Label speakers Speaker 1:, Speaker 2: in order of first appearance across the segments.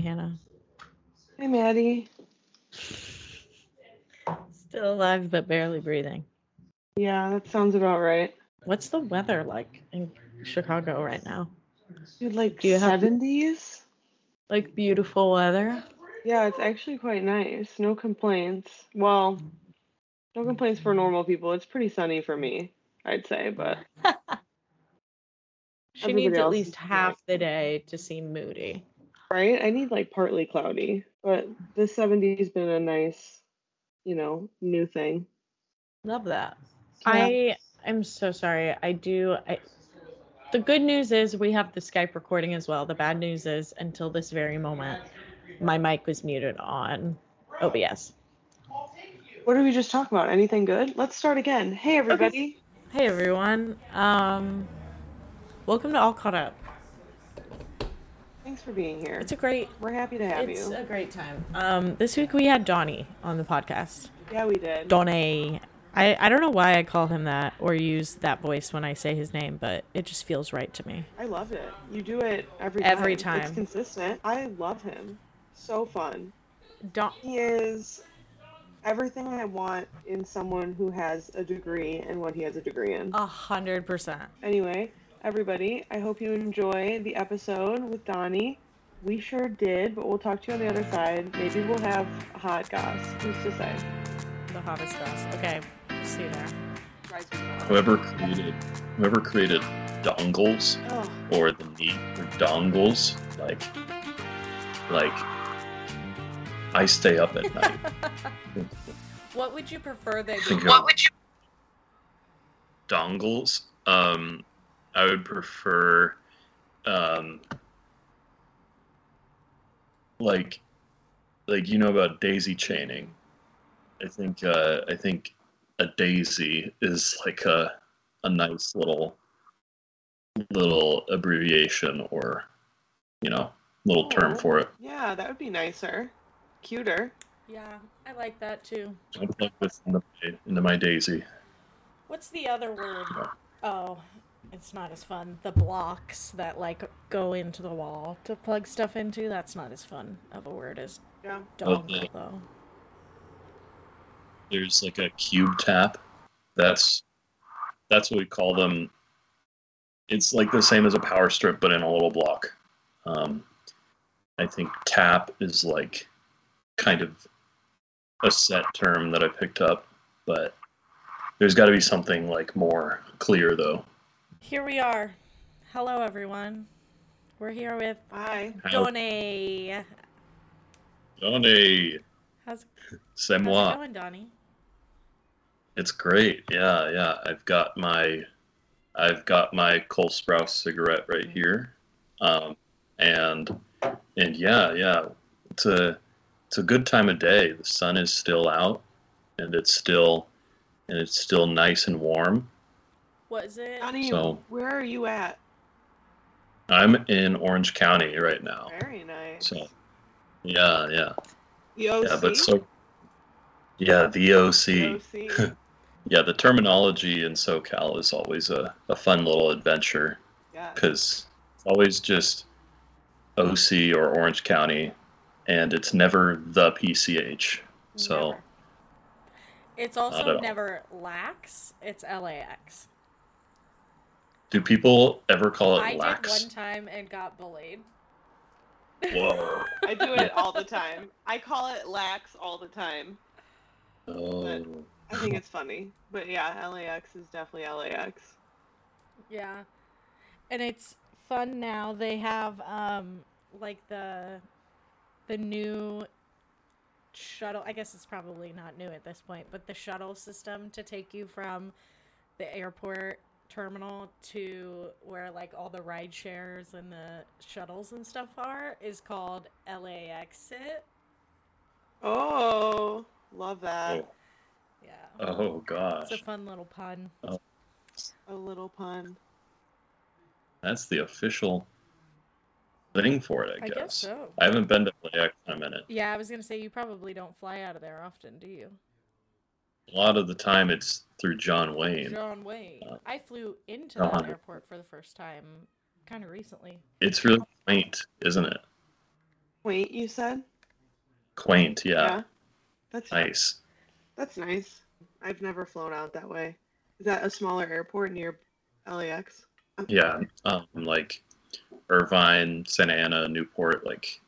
Speaker 1: Hannah.
Speaker 2: Hey, Maddie.
Speaker 1: Still alive but barely breathing.
Speaker 2: Yeah, that sounds about right.
Speaker 1: What's the weather like in Chicago right now?
Speaker 2: Dude, like
Speaker 1: Do you have-
Speaker 2: 70s?
Speaker 1: Like beautiful weather?
Speaker 2: Yeah, it's actually quite nice. No complaints. Well, no complaints for normal people. It's pretty sunny for me, I'd say, but
Speaker 1: She needs at least half the day to seem moody.
Speaker 2: Right? I need like partly cloudy, but the 70s been a nice, you know, new thing.
Speaker 1: Love that.
Speaker 2: Yeah.
Speaker 1: I am so sorry. I do. I, the good news is we have the Skype recording as well. The bad news is until this very moment, my mic was muted on OBS.
Speaker 2: What did we just talk about? Anything good? Let's start again. Hey, everybody.
Speaker 1: Hey everyone. Um, welcome to All Caught Up.
Speaker 2: Thanks for being here.
Speaker 1: It's a great.
Speaker 2: We're happy to have
Speaker 1: It's
Speaker 2: you.
Speaker 1: It's a great time. Um, this week we had Donnie on the podcast.
Speaker 2: Yeah, we did.
Speaker 1: Donnie. I, I don't know why I call him that or use that voice when I say his name, but it just feels right to me.
Speaker 2: I love it. You do it every time.
Speaker 1: Every
Speaker 2: It's consistent. I love him. So fun.
Speaker 1: Don.
Speaker 2: He is everything I want in someone who has a degree and what he has a degree in.
Speaker 1: A hundred percent.
Speaker 2: Anyway, everybody, I hope you enjoy the episode with Donnie. We sure did, but we'll talk to you on the other side. Maybe we'll have hot goss. Who's to say?
Speaker 1: The hottest goss. Okay, see you there.
Speaker 2: Rise with the-
Speaker 3: Whoever created whoever created dongles
Speaker 2: Oh,
Speaker 3: or the need for dongles, like like I stay up at night.
Speaker 1: What would you prefer they
Speaker 3: What
Speaker 1: would
Speaker 3: you dongles. Um I would prefer um like like you know about daisy chaining. I think uh I think a daisy is like a a nice little little abbreviation or you know little term for it.
Speaker 2: yeah, that would be nicer. Cuter.
Speaker 1: Yeah, I like that too.
Speaker 3: I would plug this into my, into my daisy.
Speaker 1: What's the other word? Oh, it's not as fun. The blocks that like go into the wall to plug stuff into. That's not as fun of a word as
Speaker 2: Yeah.
Speaker 1: dongle
Speaker 3: Okay.
Speaker 1: though.
Speaker 3: There's like a cube tap. That's that's what we call them. It's like the same as a power strip, but in a little block. Um, I think tap is like kind of a set term that I picked up, but there's got to be something like more clear though.
Speaker 1: Here we are. Hello everyone. We're here with
Speaker 2: Bye.
Speaker 3: How-
Speaker 1: Donnie.
Speaker 3: Donnie,
Speaker 1: How's,
Speaker 3: c'est
Speaker 1: how's it going, Donnie?
Speaker 3: It's great. Yeah, yeah. I've got my I've got my Cole Sprouse cigarette right here. Um, and and yeah, yeah. It's a it's a good time of day. The sun is still out and it's still and it's still nice and warm.
Speaker 1: What is it?
Speaker 2: Donnie,
Speaker 3: So-
Speaker 2: where are you at?
Speaker 3: I'm in Orange County right now.
Speaker 2: Very nice.
Speaker 3: So yeah, yeah.
Speaker 2: the OC.
Speaker 3: Yeah, but so yeah, the OC.
Speaker 2: The OC.
Speaker 3: Yeah, the terminology in SoCal is always a, a fun little adventure.
Speaker 2: Yeah.
Speaker 3: because it's always just OC or Orange County, and it's never the PCH. So
Speaker 1: Never. It's also never lax. It's LAX.
Speaker 3: Do people ever call it
Speaker 1: I
Speaker 3: it
Speaker 1: did
Speaker 3: lax?
Speaker 1: one time and got bullied.
Speaker 3: Whoa!
Speaker 2: I do it all the time. I call it lax all the time.
Speaker 3: Oh,
Speaker 2: I think it's funny. But yeah, LAX is definitely LAX.
Speaker 1: Yeah. And it's fun now. They have um like the the new shuttle. I guess it's probably not new at this point, but the shuttle system to take you from the airport terminal to where like all the ride shares and the shuttles and stuff are is called LAX it.
Speaker 2: Oh, love that. Oh.
Speaker 1: Yeah.
Speaker 3: oh gosh,
Speaker 1: It's a fun little pun. Oh.
Speaker 2: A little pun.
Speaker 3: that's the official thing for it. I,
Speaker 1: I
Speaker 3: guess.
Speaker 1: guess so.
Speaker 3: I haven't been to LAX in a minute.
Speaker 1: Yeah, I was gonna say you probably don't fly out of there often, do you?
Speaker 3: A lot of the time, it's through John Wayne.
Speaker 1: John Wayne.
Speaker 3: Uh,
Speaker 1: I flew into
Speaker 3: John.
Speaker 1: that airport for the first time kind of recently.
Speaker 3: It's really quaint, isn't it?
Speaker 2: Quaint, you said?
Speaker 3: Quaint, yeah.
Speaker 2: That's
Speaker 3: Nice.
Speaker 2: That's nice. I've never flown out that way. Is that a smaller airport near LAX?
Speaker 3: Yeah. Um, like Irvine, Santa Ana, Newport, like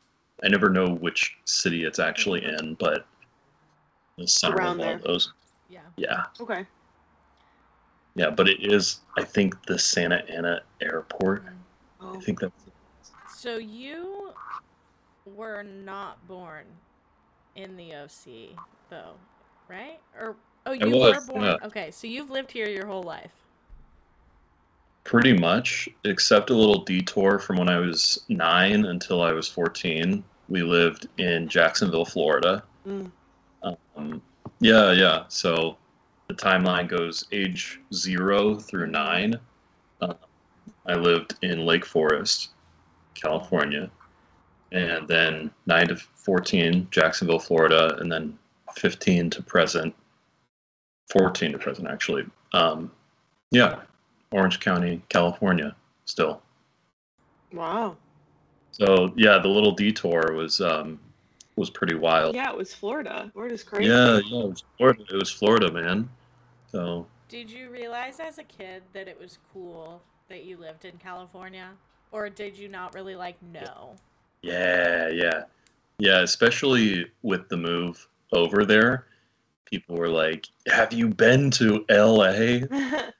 Speaker 3: I never know which city it's actually in, but the center
Speaker 2: Around
Speaker 3: of all
Speaker 2: there.
Speaker 3: those.
Speaker 1: Yeah.
Speaker 3: Yeah.
Speaker 2: Okay.
Speaker 3: Yeah, but it is I think the Santa Ana airport.
Speaker 2: Oh.
Speaker 3: I think that's it.
Speaker 1: So you were not born in the OC, though, right? Or oh, you
Speaker 3: was,
Speaker 1: were born.
Speaker 3: yeah.
Speaker 1: Okay, so you've lived here your whole life.
Speaker 3: pretty much, except a little detour from when I was nine until I was 14. We lived in Jacksonville, Florida.
Speaker 2: Mm.
Speaker 3: Um, yeah, yeah. So the timeline goes age zero through nine. Uh, I lived in Lake Forest, California, and then nine to 14, Jacksonville, Florida, and then 15 to present, 14 to present, actually. Um, yeah, Orange County, California, still.
Speaker 2: Wow.
Speaker 3: So yeah, the little detour was um, was pretty wild.
Speaker 2: Yeah, it was Florida. Florida's crazy.
Speaker 3: Yeah, yeah, it was Florida. It was Florida, man. So
Speaker 1: Did you realize as a kid that it was cool that you lived in California, or did you not really like know?
Speaker 3: yeah, yeah, yeah. Especially with the move over there, people were like, "Have you been to L.A.?"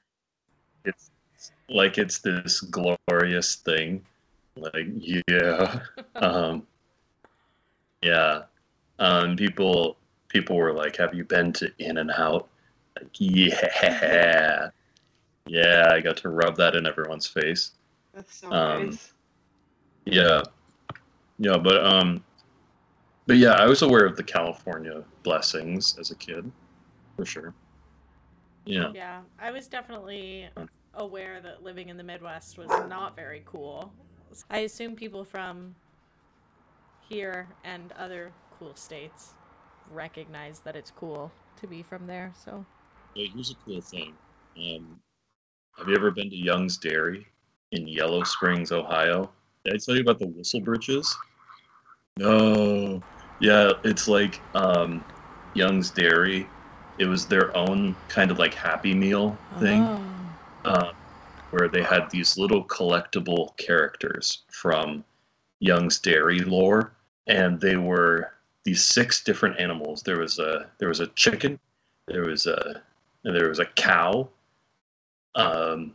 Speaker 3: It's like it's this glorious thing. Like, yeah, um, yeah. Um, people people were like, "Have you been to In and Out?" Like, yeah, yeah. I got to rub that in everyone's face.
Speaker 2: That's so
Speaker 3: Um,
Speaker 2: nice.
Speaker 3: Yeah, yeah, but um, but yeah, I was aware of the California blessings as a kid, for sure. Yeah,
Speaker 1: Yeah, I was definitely aware that living in the Midwest was not very cool. I assume people from here and other cool states recognize that it's cool to be from there. So
Speaker 3: here's a cool thing. Um, have you ever been to Young's Dairy in Yellow Springs, Ohio? Did I tell you about the whistle britches? No. Yeah, it's like um, Young's Dairy. It was their own kind of like Happy Meal thing.
Speaker 1: Oh.
Speaker 3: uh, where they had these little collectible characters from Young's Dairy lore, and they were these six different animals. There was a there was a chicken, there was a and there was a cow, um,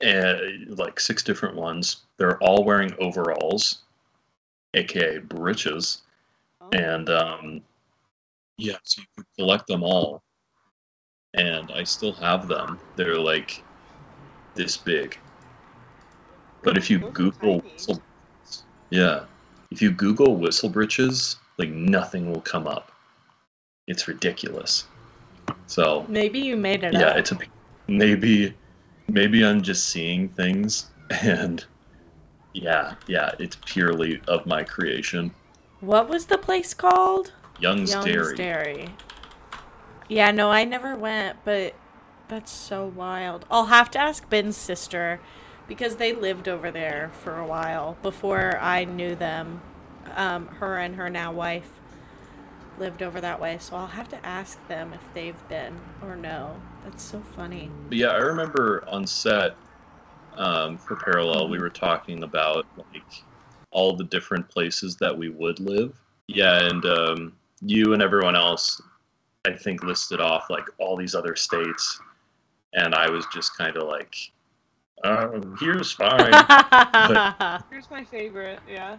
Speaker 3: and like six different ones. They're all wearing overalls, aka breeches,
Speaker 2: Oh.
Speaker 3: and um, yeah, so you could collect them all. And I still have them. They're like this big. But if you Google yeah, if you Google whistle britches, like nothing will come up. It's ridiculous. So
Speaker 1: Maybe you made it up.
Speaker 3: yeah,
Speaker 1: up.
Speaker 3: it's a maybe maybe I'm just seeing things and yeah, yeah, it's purely of my creation.
Speaker 1: What was the place called?
Speaker 3: Young's,
Speaker 1: Young's
Speaker 3: Dairy.
Speaker 1: Dairy. Yeah, no, I never went, but that's so wild. I'll have to ask Ben's sister because they lived over there for a while before I knew them. Um, her and her now wife lived over that way, so I'll have to ask them if they've been or no. That's so funny.
Speaker 3: Yeah, I remember on set um, for Parallel, we were talking about like all the different places that we would live. Yeah, and um, you and everyone else, I think, listed off like all these other states, and I was just kind of like, um, "Here's fine."
Speaker 2: Here's my favorite. Yeah.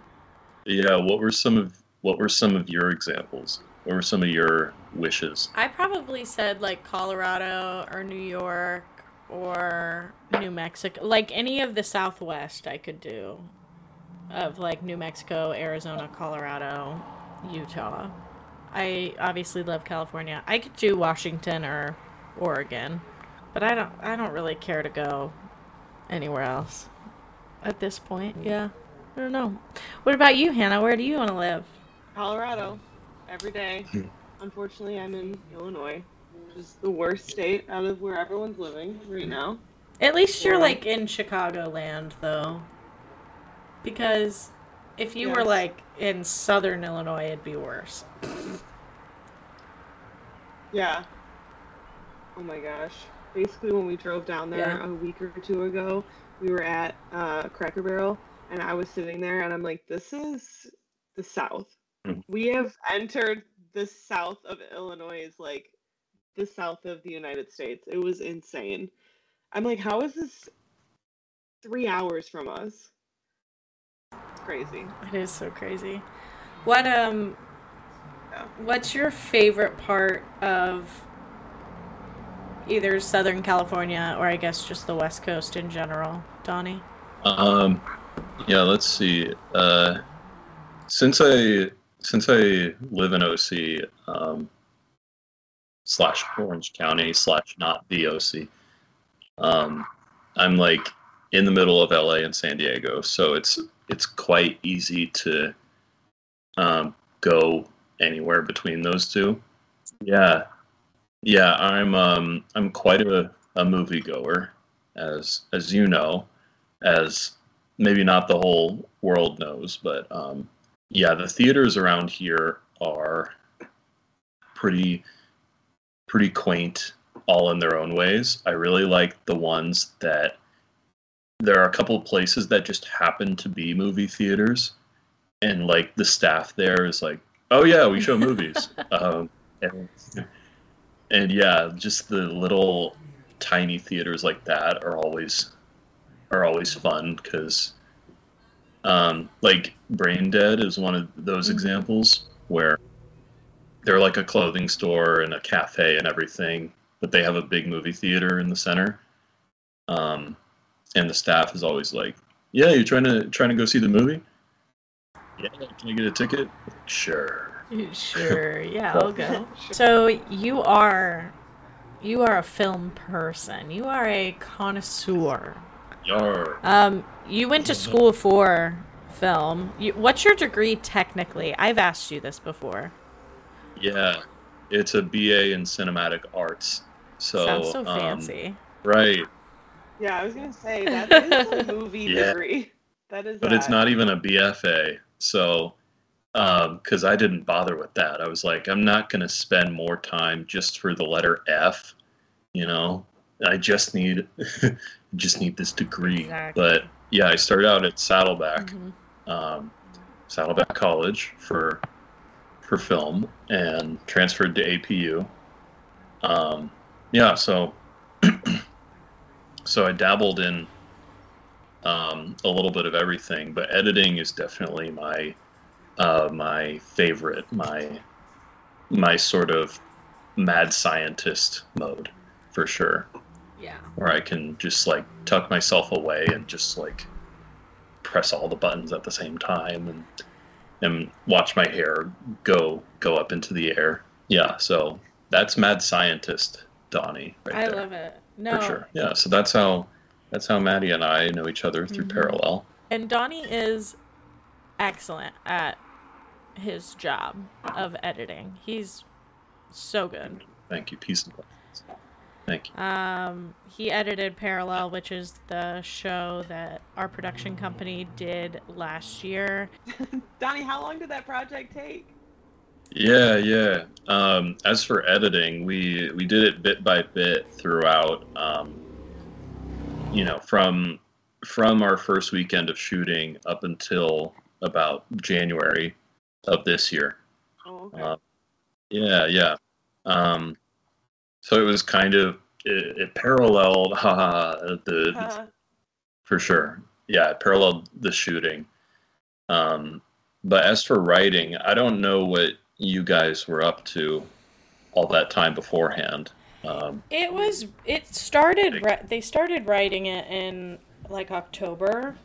Speaker 3: yeah, what were some of what were some of your examples? What were some of your wishes?
Speaker 1: I probably said like Colorado or New York or New Mexico, like any of the Southwest I could do, of like New Mexico, Arizona, Colorado, Utah. I obviously love California. I could do Washington or Oregon, but I don't. I don't really care to go anywhere else at this point. Yeah, I don't know. What about you, Hannah? Where do you want to live?
Speaker 2: Colorado. Every day. Unfortunately, I'm in Illinois, which is the worst state out of where everyone's living right now.
Speaker 1: At least you're
Speaker 2: Yeah.
Speaker 1: like in Chicagoland, though. Because if you
Speaker 2: Yeah.
Speaker 1: were like in southern Illinois, it'd be worse.
Speaker 2: Yeah. Oh my gosh. Basically, when we drove down there
Speaker 1: Yeah.
Speaker 2: a week or two ago, we were at uh, Cracker Barrel, and I was sitting there, and I'm like, "This is the South.
Speaker 3: Mhm.
Speaker 2: We have entered the South of Illinois, like the South of the United States. It was insane. I'm like, how is this three hours from us? It's crazy.
Speaker 1: It is so crazy. What um
Speaker 2: Yeah.
Speaker 1: what's your favorite part of either Southern California or I guess just the West Coast in general, Donnie?
Speaker 3: Um, yeah, let's see. Uh, since I since I live in OC um, slash Orange County slash not the OC, um, I'm like in the middle of LA and San Diego, so it's it's quite easy to um, go anywhere between those two. Yeah, yeah, I'm um, I'm quite a, a movie goer, as as you know as maybe not the whole world knows, but um, yeah, the theaters around here are pretty pretty quaint, all in their own ways. I really like the ones that there are a couple of places that just happen to be movie theaters, and like the staff there is like, oh yeah, we show movies, um, and, and yeah, just the little tiny theaters like that are always are always fun because um, like brain dead is one of those
Speaker 1: Mhm.
Speaker 3: examples where they're like a clothing store and a cafe and everything but they have a big movie theater in the center. Um, and the staff is always like yeah you're trying to trying to go see the movie? Yeah. Can you get a ticket? Sure
Speaker 1: Sure, yeah, I'll go. So you are you are a film person. You are a connoisseur.
Speaker 3: Yar.
Speaker 1: Um, you went to school for film. You, what's your degree technically? I've asked you this before.
Speaker 3: yeah it's a ba in cinematic arts so
Speaker 1: Sounds so
Speaker 3: um,
Speaker 1: fancy.
Speaker 3: right
Speaker 2: Yeah, I was gonna say that is a movie
Speaker 3: Yeah.
Speaker 2: degree. That is.
Speaker 3: but it's not even a BFA. So, because I didn't bother with that, I was like, I'm not going to spend more time just for the letter F. You know, I just need just need this degree.
Speaker 1: Exactly.
Speaker 3: But yeah, I started out at Saddleback,
Speaker 1: Mhm.
Speaker 3: um, Saddleback College for for film, and transferred to APU. Um, yeah, so so I dabbled in um, a little bit of everything, but editing is definitely my uh, my favorite, my my sort of mad scientist mode for sure,
Speaker 1: Yeah.
Speaker 3: where I can just like tuck myself away and just like press all the buttons at the same time and and watch my hair go go up into the air. Yeah, so that's mad scientist Donnie right
Speaker 1: I
Speaker 3: there
Speaker 1: love it. No.
Speaker 3: for sure. Yeah, so that's how that's how Maddie and I know each other through
Speaker 1: Mhm.
Speaker 3: parallel.
Speaker 1: And Donnie is excellent at his job of editing. He's so good.
Speaker 3: Thank you, peace and blessings. Thank you.
Speaker 1: Um, he edited Parallel, which is the show that our production company did last year.
Speaker 2: Donnie, how long did that project take?
Speaker 3: Yeah, yeah. Um, as for editing, we we did it bit by bit throughout. Um, you know, from from our first weekend of shooting up until about January of this year.
Speaker 2: Oh, okay.
Speaker 3: Uh, yeah, yeah. Um, so it was kind of it, it paralleled haha, the
Speaker 2: Uh,
Speaker 3: for sure. Yeah, it paralleled the shooting. Um, but as for writing, I don't know what you guys were up to all that time beforehand. Um,
Speaker 1: It was. It started. They started writing it in like October,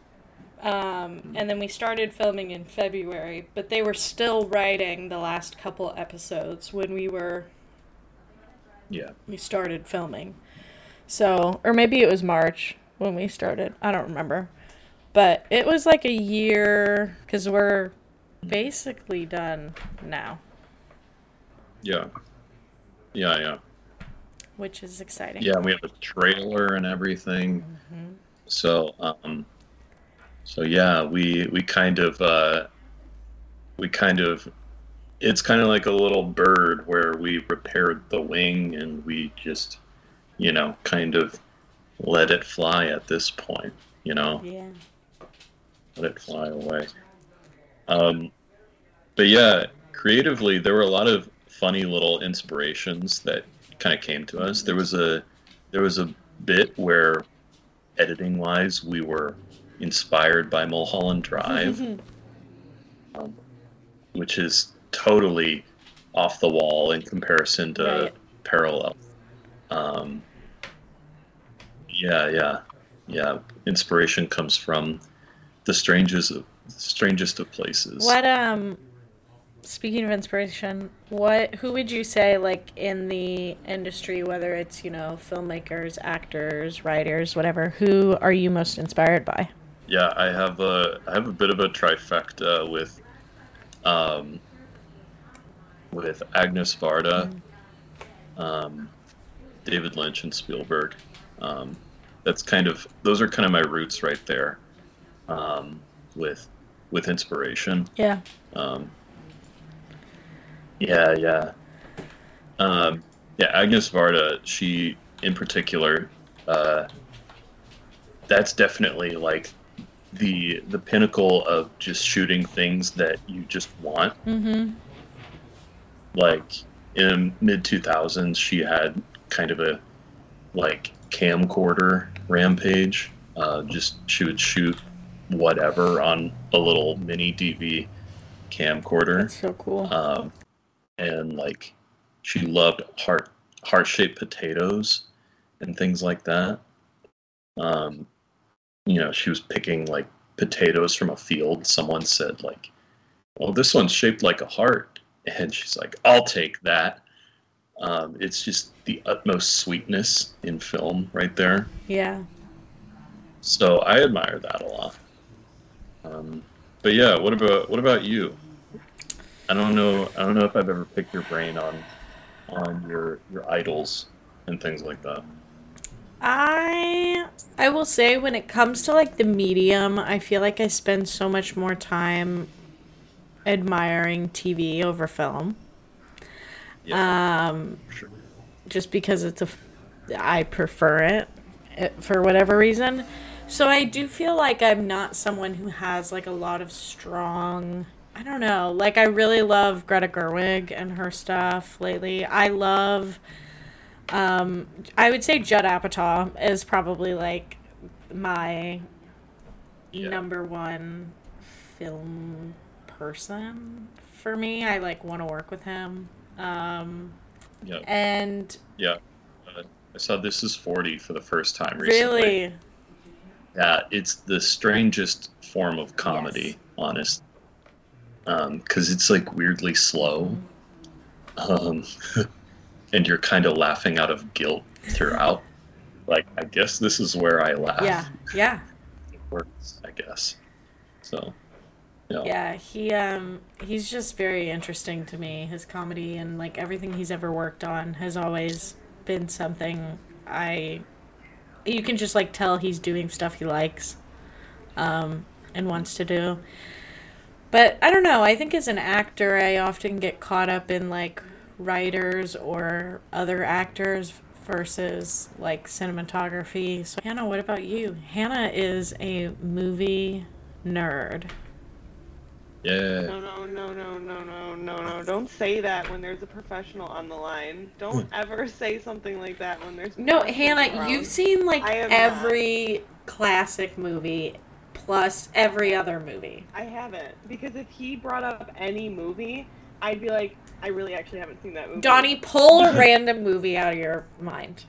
Speaker 1: um, and then we started filming in February. But they were still writing the last couple episodes when we were
Speaker 3: yeah,
Speaker 1: we started filming. So, or maybe it was March when we started. I don't remember. But it was like a year because we're basically done now,
Speaker 3: yeah, yeah, yeah,
Speaker 1: which is exciting.
Speaker 3: yeah. We have a trailer and everything.
Speaker 1: Mhm.
Speaker 3: So, um, So yeah, we we kind of uh, we kind of it's kind of like a little bird where we repaired the wing and we just you know kind of let it fly at this point. You know,
Speaker 1: Yeah.
Speaker 3: let it fly away. Um, but yeah, creatively, there were a lot of funny little inspirations that kind of came to us. There was a there was a bit where, editing wise, we were inspired by Mulholland Drive, um, which is totally off the wall in comparison to
Speaker 1: Right.
Speaker 3: Parallel. Um, yeah, yeah, yeah. Inspiration comes from the strangest of strangest of places.
Speaker 1: What um speaking of inspiration, what who would you say like in the industry whether it's, you know, filmmakers, actors, writers, whatever, who are you most inspired by?
Speaker 3: Yeah, I have a I have a bit of a trifecta with um with Agnes Varda, um, David Lynch, and Spielberg. Um, that's kind of those are kind of my roots right there. Um, with with inspiration.
Speaker 1: Yeah.
Speaker 3: Um, yeah, yeah. Um, yeah, Agnes Varda, she in particular, uh, that's definitely like the the pinnacle of just shooting things that you just want.
Speaker 1: Mhm.
Speaker 3: Like in mid two thousands, she had kind of a like camcorder rampage. Uh, just she would shoot whatever on a little mini DV camcorder
Speaker 1: That's so cool.
Speaker 3: um, and like she loved heart heart shaped potatoes and things like that. Um, you know, she was picking like potatoes from a field. Someone said like, "Well, this one's shaped like a heart," and she's like, "I'll take that." Um, it's just the utmost sweetness in film right there.
Speaker 1: yeah.
Speaker 3: So I admire that a lot. Um, but yeah, what about what about you? I don't know. I don't know if I've ever picked your brain on on your your idols and things like that.
Speaker 1: I I will say when it comes to like the medium, I feel like I spend so much more time admiring TV over film. Yeah,
Speaker 3: Um sure.
Speaker 1: just because it's a I prefer it, it for whatever reason. So I do feel like I'm not someone who has like a lot of strong I don't know. Like I really love Greta Gerwig and her stuff lately. I love um I would say Judd Apatow is probably like my
Speaker 3: Yeah.
Speaker 1: number one film person for me. I like want to work with him. Um
Speaker 3: Yeah,
Speaker 1: and
Speaker 3: yeah. Uh, I saw This Is Forty for the first time recently.
Speaker 1: really
Speaker 3: Yeah, it's the strangest form of comedy, honest. Because it's like weirdly slow, um, and you're kind of laughing out of guilt throughout. like, I guess this is where I laugh.
Speaker 1: yeah yeah
Speaker 3: It works, I guess. So, yeah.
Speaker 1: yeah he um he's just very interesting to me his comedy and like everything he's ever worked on has always been something i you can just like tell he's doing stuff he likes um and wants to do but i don't know i think as an actor i often get caught up in like writers or other actors versus like cinematography so hannah what about you hannah is a movie nerd
Speaker 3: Yeah.
Speaker 2: No, no, no, no, no, no, no, no. Don't say that when there's a professional on the line. Don't hmm. ever say something like that when there's
Speaker 1: No, Hannah,
Speaker 2: around.
Speaker 1: you've seen like
Speaker 2: I have not.
Speaker 1: every classic movie plus every other movie.
Speaker 2: I haven't because if he brought up any movie, I'd be like, I really actually haven't seen that movie.
Speaker 1: Donnie, pull a random movie out of your mind.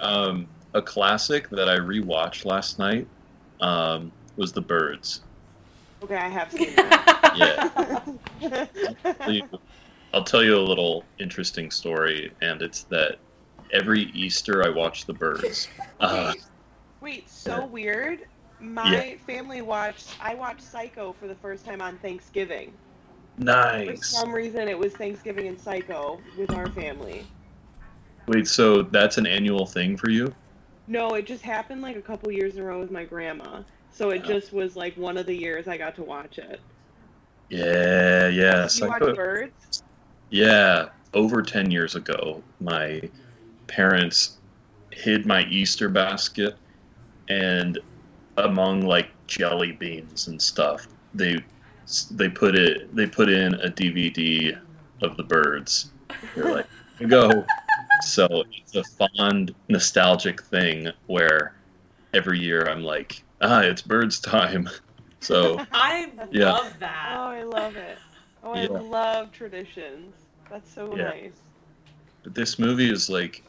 Speaker 3: Um, a classic that I rewatched last night um, was The Birds.
Speaker 2: Okay, I have seen that.
Speaker 3: I'll you- I'll tell you a little interesting story, and it's that every Easter I watch The Birds. Uh,
Speaker 2: Wait, wait, so weird. My
Speaker 3: Yeah.
Speaker 2: family watched. I watched Psycho for the first time on Thanksgiving. For
Speaker 3: nice.
Speaker 2: some reason, it was Thanksgiving and Psycho with our family.
Speaker 3: Wait, so that's an annual thing for you?
Speaker 2: No, it just happened like a couple years in a row with my grandma. So it just was like one of the years I got to watch it.
Speaker 3: Yeah, yeah.
Speaker 2: you watch Birds?
Speaker 3: Yeah, over 10 years ago, my parents hid my Easter basket and among like jelly beans and stuff, they they put it they put in a DVD of the birds. You're like, "Here you go. So it's a fond nostalgic thing where every year I'm like, ah, it's birds time. So
Speaker 1: I
Speaker 3: Yeah.
Speaker 1: love that. Oh.
Speaker 2: I love it. Oh, I
Speaker 3: Yeah.
Speaker 2: love traditions. That's so
Speaker 3: Yeah.
Speaker 2: nice.
Speaker 3: But this movie is like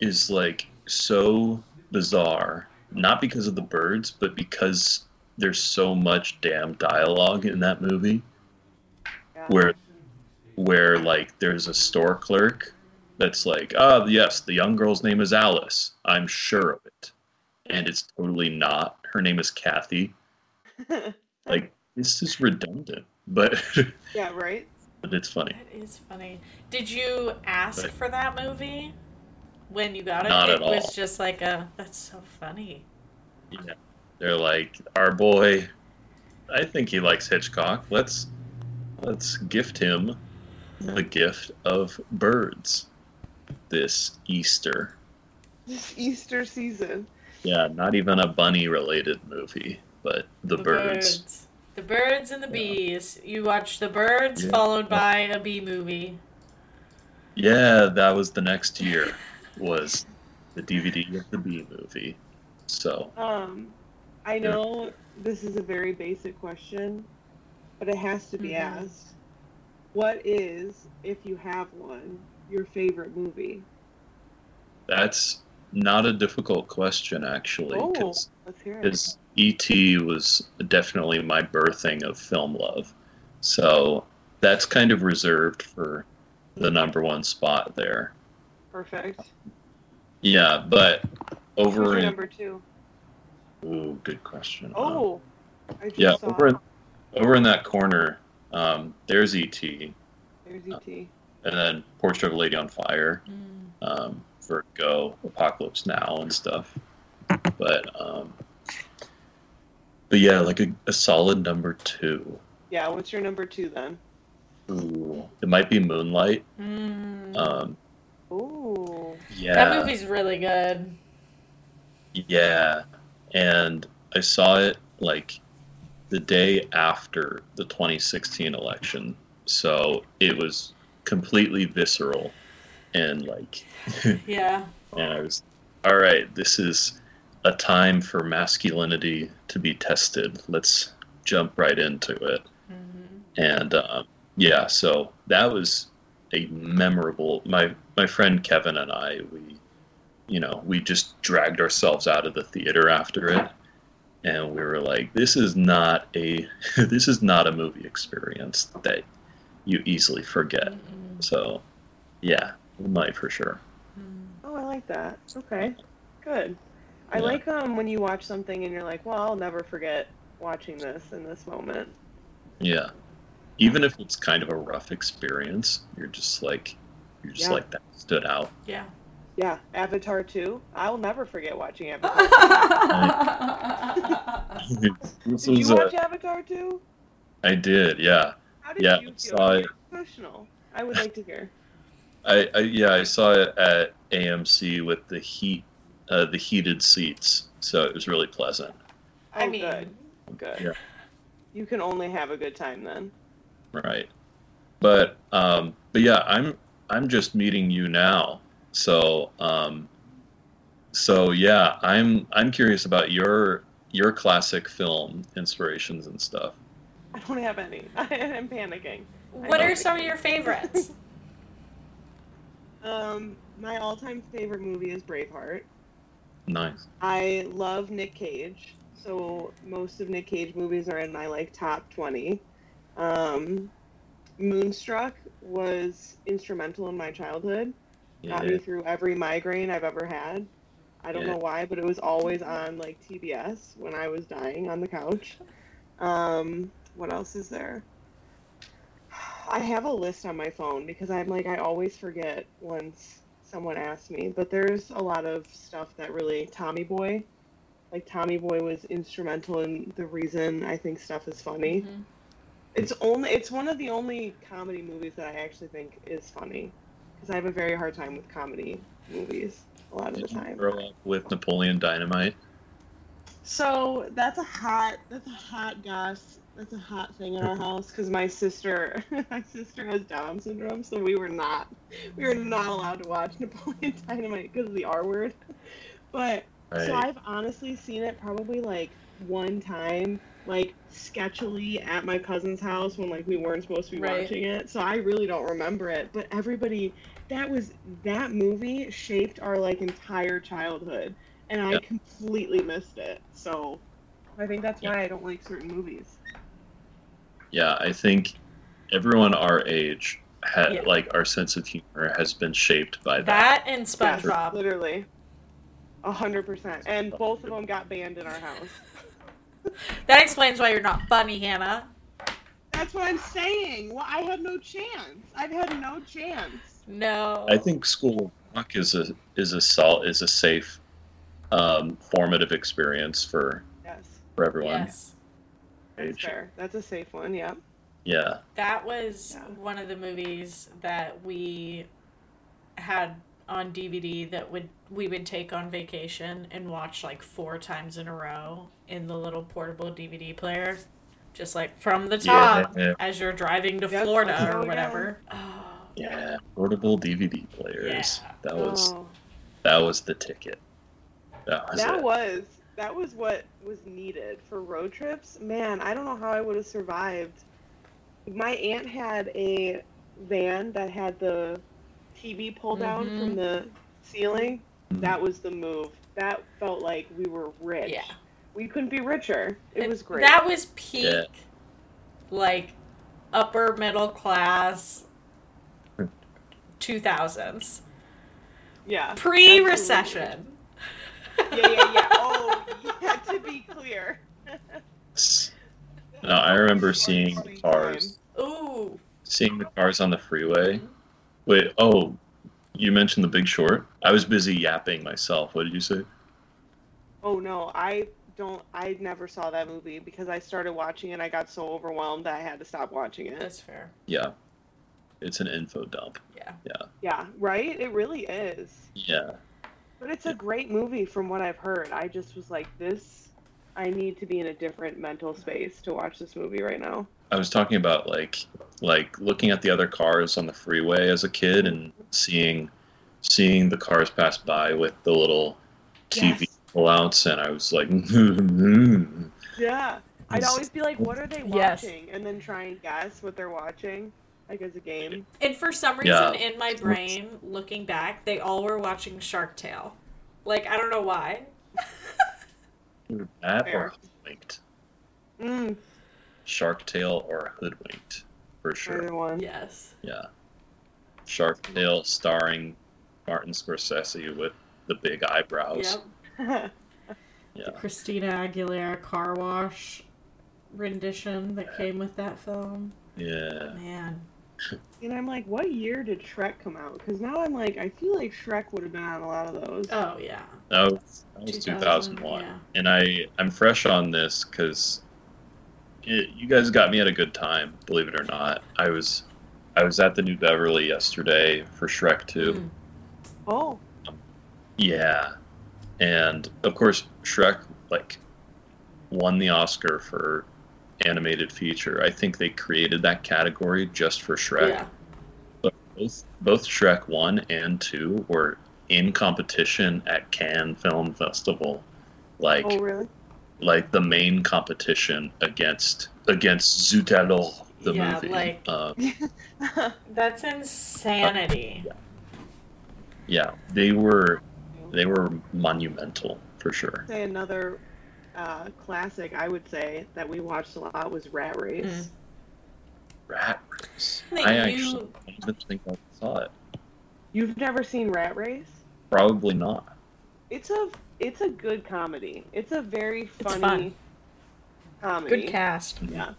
Speaker 3: is like so bizarre, not because of the birds, but because there's so much damn dialogue in that movie
Speaker 2: Yeah.
Speaker 3: where where like there's a store clerk that's like, "Ah, yes, the young girl's name is Alice. I'm sure of it." And it's totally not. Her name is Kathy. Like this is redundant, but
Speaker 2: yeah, right?
Speaker 3: but it's funny.
Speaker 1: It is funny. Did you ask
Speaker 3: But-
Speaker 1: for that movie when you got it?
Speaker 3: Not
Speaker 1: it
Speaker 3: at
Speaker 1: was
Speaker 3: all.
Speaker 1: just like a that's so funny.
Speaker 3: Yeah. They're like, our boy, I think he likes Hitchcock. Let's let's gift him the gift of birds this Easter.
Speaker 2: This Easter season.
Speaker 3: Yeah, not even a bunny related movie, but the, birds.
Speaker 1: The birds and the
Speaker 3: Yeah.
Speaker 1: bees. You watch the birds
Speaker 3: Yeah.
Speaker 1: followed by a bee movie.
Speaker 3: Yeah, that was the next year was the DVD of the bee movie. So
Speaker 2: Um, I know this is a very basic question, but it has to be
Speaker 1: Mhm.
Speaker 2: asked. What is, if you have one, your favorite movie?
Speaker 3: that's not a difficult question actually,
Speaker 2: Oh, let's hear it.
Speaker 3: because E.T. was definitely my birthing of film love. So that's kind of reserved for the number one spot there.
Speaker 2: Perfect.
Speaker 3: Yeah, but over in
Speaker 2: number two?
Speaker 3: Ooh, good question. Um,
Speaker 2: Oh, I just
Speaker 3: yeah,
Speaker 2: saw.
Speaker 3: over in, over in that corner, um, there's E.T.
Speaker 2: There's E.T.
Speaker 3: and then Portrait of a Lady on Fire,
Speaker 1: Mm.
Speaker 3: um, Vertigo, Apocalypse Now, and stuff. But um, but yeah, like a, a solid number two.
Speaker 2: Yeah, what's your number two then?
Speaker 3: Ooh, it might be Moonlight.
Speaker 1: Mm.
Speaker 3: Um,
Speaker 2: Ooh.
Speaker 3: yeah,
Speaker 1: that movie's really good.
Speaker 3: yeah, and I saw it like the day after the 2016 election, so it was completely visceral, and like,
Speaker 1: Yeah.
Speaker 3: and I was, all right, this is a time for masculinity to be tested. Let's jump right into it.
Speaker 1: hmm
Speaker 3: and um, yeah, so that was a memorable. My my friend Kevin and I, we, you know, we just dragged ourselves out of the theater after it, and we were like, "This is not a this is not a movie experience that you easily forget."
Speaker 1: Mm-mm.
Speaker 3: So, yeah, Moonlight for sure.
Speaker 2: Oh, I like that. Okay, good. I
Speaker 3: Yeah.
Speaker 2: like um when you watch something and you're like, well, I'll never forget watching this in this moment.
Speaker 3: Yeah, even if it's kind of a rough experience, you're just like, you're just
Speaker 2: Yeah.
Speaker 3: like that stood out.
Speaker 1: Yeah.
Speaker 2: Yeah, Avatar 2. I'll never forget watching Avatar.
Speaker 3: this
Speaker 2: did
Speaker 3: was
Speaker 2: you
Speaker 3: a-
Speaker 2: watch Avatar 2?
Speaker 3: I did, yeah.
Speaker 2: How did
Speaker 3: Yeah,
Speaker 2: you feel?
Speaker 3: saw it.
Speaker 2: professional. I would like to hear.
Speaker 3: I, I yeah, I saw it at AMC with the heat, uh, the heated seats, so it was really pleasant.
Speaker 2: Oh,
Speaker 1: I mean,
Speaker 2: good. Good.
Speaker 3: Yeah.
Speaker 2: You can only have a good time then.
Speaker 3: Right. But um, but yeah, I'm I'm just meeting you now, so um, so yeah, I'm I'm curious about your your classic film inspirations and stuff.
Speaker 2: I don't have any. I'm panicking.
Speaker 1: what are
Speaker 2: don't
Speaker 1: some of your favorites?
Speaker 2: Um, my all-time favorite movie is Braveheart.
Speaker 3: Nice.
Speaker 2: I love Nick Cage, so most of Nick Cage movies are in my like top 20. Um, Moonstruck was instrumental in my childhood. Got
Speaker 3: Yeah.
Speaker 2: me through every migraine I've ever had. I don't
Speaker 3: Yeah.
Speaker 2: know why, but it was always on like TBS when I was dying on the couch. Um, what else is there? I have a list on my phone because I'm like I always forget once someone asks me, but there's a lot of stuff that really Tommy Boy like Tommy Boy was instrumental in the reason I think stuff is funny.
Speaker 1: Mhm.
Speaker 2: It's only it's one of the only comedy movies that I actually think is funny because I have a very hard time with comedy movies a lot of the
Speaker 3: Did you
Speaker 2: time.
Speaker 3: grow up with Napoleon Dynamite?
Speaker 2: So that's a hot that's a hot goss that's a hot thing in our house because my sister my sister has Down syndrome, so we were not we were not allowed to watch Napoleon Dynamite because of the R word. But so I've honestly seen it probably like one time, like sketchily at my cousin's house when like we weren't supposed to be
Speaker 1: Right.
Speaker 2: watching it. So I really don't remember it. But everybody that was that movie shaped our like entire childhood. And I
Speaker 3: Yeah.
Speaker 2: completely missed it. So I think that's why I don't like certain movies.
Speaker 3: Yeah, I think everyone our age had
Speaker 1: Yeah.
Speaker 3: like our sense of humor has been shaped by that.
Speaker 1: That and
Speaker 2: Yes,
Speaker 1: SpongeBob.
Speaker 2: literally. A hundred percent. And both of them got banned in our house.
Speaker 1: That explains why you're not funny, Hannah.
Speaker 2: That's what I'm saying. Well, I had no chance. I've had no chance.
Speaker 1: No.
Speaker 3: I think School of Rock is a is a sol is a safe, um, formative experience for
Speaker 2: Yes.
Speaker 3: for everyone.
Speaker 1: Yes.
Speaker 2: That's
Speaker 3: age.
Speaker 2: fair. That's a safe one. Yeah.
Speaker 3: Yeah,
Speaker 1: That was
Speaker 2: Yeah.
Speaker 1: one of the movies that we had on DVD that would we would take on vacation and watch like four times in a row in the little portable DVD player, just like from the top
Speaker 3: yeah,
Speaker 1: as you're driving to
Speaker 2: Yep.
Speaker 1: Florida
Speaker 2: Oh,
Speaker 1: or
Speaker 2: yeah.
Speaker 1: whatever. Oh,
Speaker 3: yeah. Portable DVD players.
Speaker 1: Yeah.
Speaker 3: That was
Speaker 2: Oh,
Speaker 3: that was the ticket. That was
Speaker 2: that was that was what was needed for road trips. Man, I don't know how I would have survived. My aunt had a van that had the TV pull down
Speaker 1: Mhm.
Speaker 2: from the ceiling. That was the move. That felt like we were rich.
Speaker 1: Yeah.
Speaker 2: We couldn't be richer. It
Speaker 1: And
Speaker 2: was great.
Speaker 1: That was peak,
Speaker 3: Yeah.
Speaker 1: like upper middle class, two thousands,
Speaker 2: yeah.
Speaker 1: pre recession.
Speaker 2: Yeah, yeah, yeah. Oh, yeah, to be clear.
Speaker 3: No, I remember seeing the cars,
Speaker 1: Ooh.
Speaker 3: seeing the cars on the freeway. Wait, oh, you mentioned The Big Short. I was busy yapping myself. What did you say?
Speaker 2: Oh no, I don't. I never saw that movie because I started watching it. I got so overwhelmed that I had to stop watching it.
Speaker 1: That's fair.
Speaker 3: Yeah, it's an info dump.
Speaker 1: Yeah.
Speaker 2: Yeah, Yeah. right. It really is.
Speaker 3: Yeah,
Speaker 2: But it's a great movie from what I've heard. I just was like, this. I need to be in a different mental space to watch this movie right now.
Speaker 3: I was talking about like like looking at the other cars on the freeway as a kid and seeing seeing the cars pass by with the little TV
Speaker 2: Yes.
Speaker 3: pullouts, and I was like, mm-hmm.
Speaker 2: Yeah. I'd always be like, what are they
Speaker 1: Yes.
Speaker 2: watching? And then try and guess what they're watching, like as a game.
Speaker 1: And for some reason
Speaker 3: Yeah.
Speaker 1: in my brain, looking back, they all were watching Shark Tale. Like, I don't know why.
Speaker 3: that
Speaker 2: Fair.
Speaker 3: or hoodwinked,
Speaker 2: Mm,
Speaker 3: Shark Tale or hoodwinked for sure.
Speaker 2: either one.
Speaker 1: Yes.
Speaker 3: Yeah, Shark Tale starring Martin Scorsese with the big eyebrows.
Speaker 1: Yep.
Speaker 3: Yeah,
Speaker 1: Christina Aguilera car wash rendition that came with that film.
Speaker 3: yeah.
Speaker 1: Man.
Speaker 2: And I'm like, what year did Shrek come out? Because now I'm like, I feel like Shrek would have been on a lot of those.
Speaker 1: Oh, yeah.
Speaker 3: That was, that was
Speaker 1: 2000,
Speaker 3: 2001.
Speaker 1: yeah.
Speaker 3: And I, I'm fresh on this because you guys got me at a good time, believe it or not. I was I was at the New Beverly yesterday for Shrek 2.
Speaker 1: Mm.
Speaker 2: Oh,
Speaker 3: Yeah. And of course, Shrek, like, won the Oscar for animated feature. I think they created that category just for Shrek.
Speaker 1: Yeah.
Speaker 3: But both both Shrek one and two were in competition at Cannes Film Festival, like
Speaker 2: oh really?
Speaker 3: like the main competition against against Zootalo the
Speaker 1: Yeah,
Speaker 3: movie.
Speaker 1: like-
Speaker 3: Uh,
Speaker 1: That's insanity.
Speaker 3: yeah, they were they were monumental for sure.
Speaker 2: say another uh, classic I would say that we watched a lot was Rat Race.
Speaker 1: Mm.
Speaker 3: Rat Race.
Speaker 1: I
Speaker 3: I
Speaker 1: you-
Speaker 3: actually I don't think I saw it.
Speaker 2: You've never seen Rat Race?
Speaker 3: Probably not.
Speaker 2: It's a it's a good comedy. It's a very funny
Speaker 1: fun.
Speaker 2: comedy.
Speaker 1: Good cast.
Speaker 2: Yeah.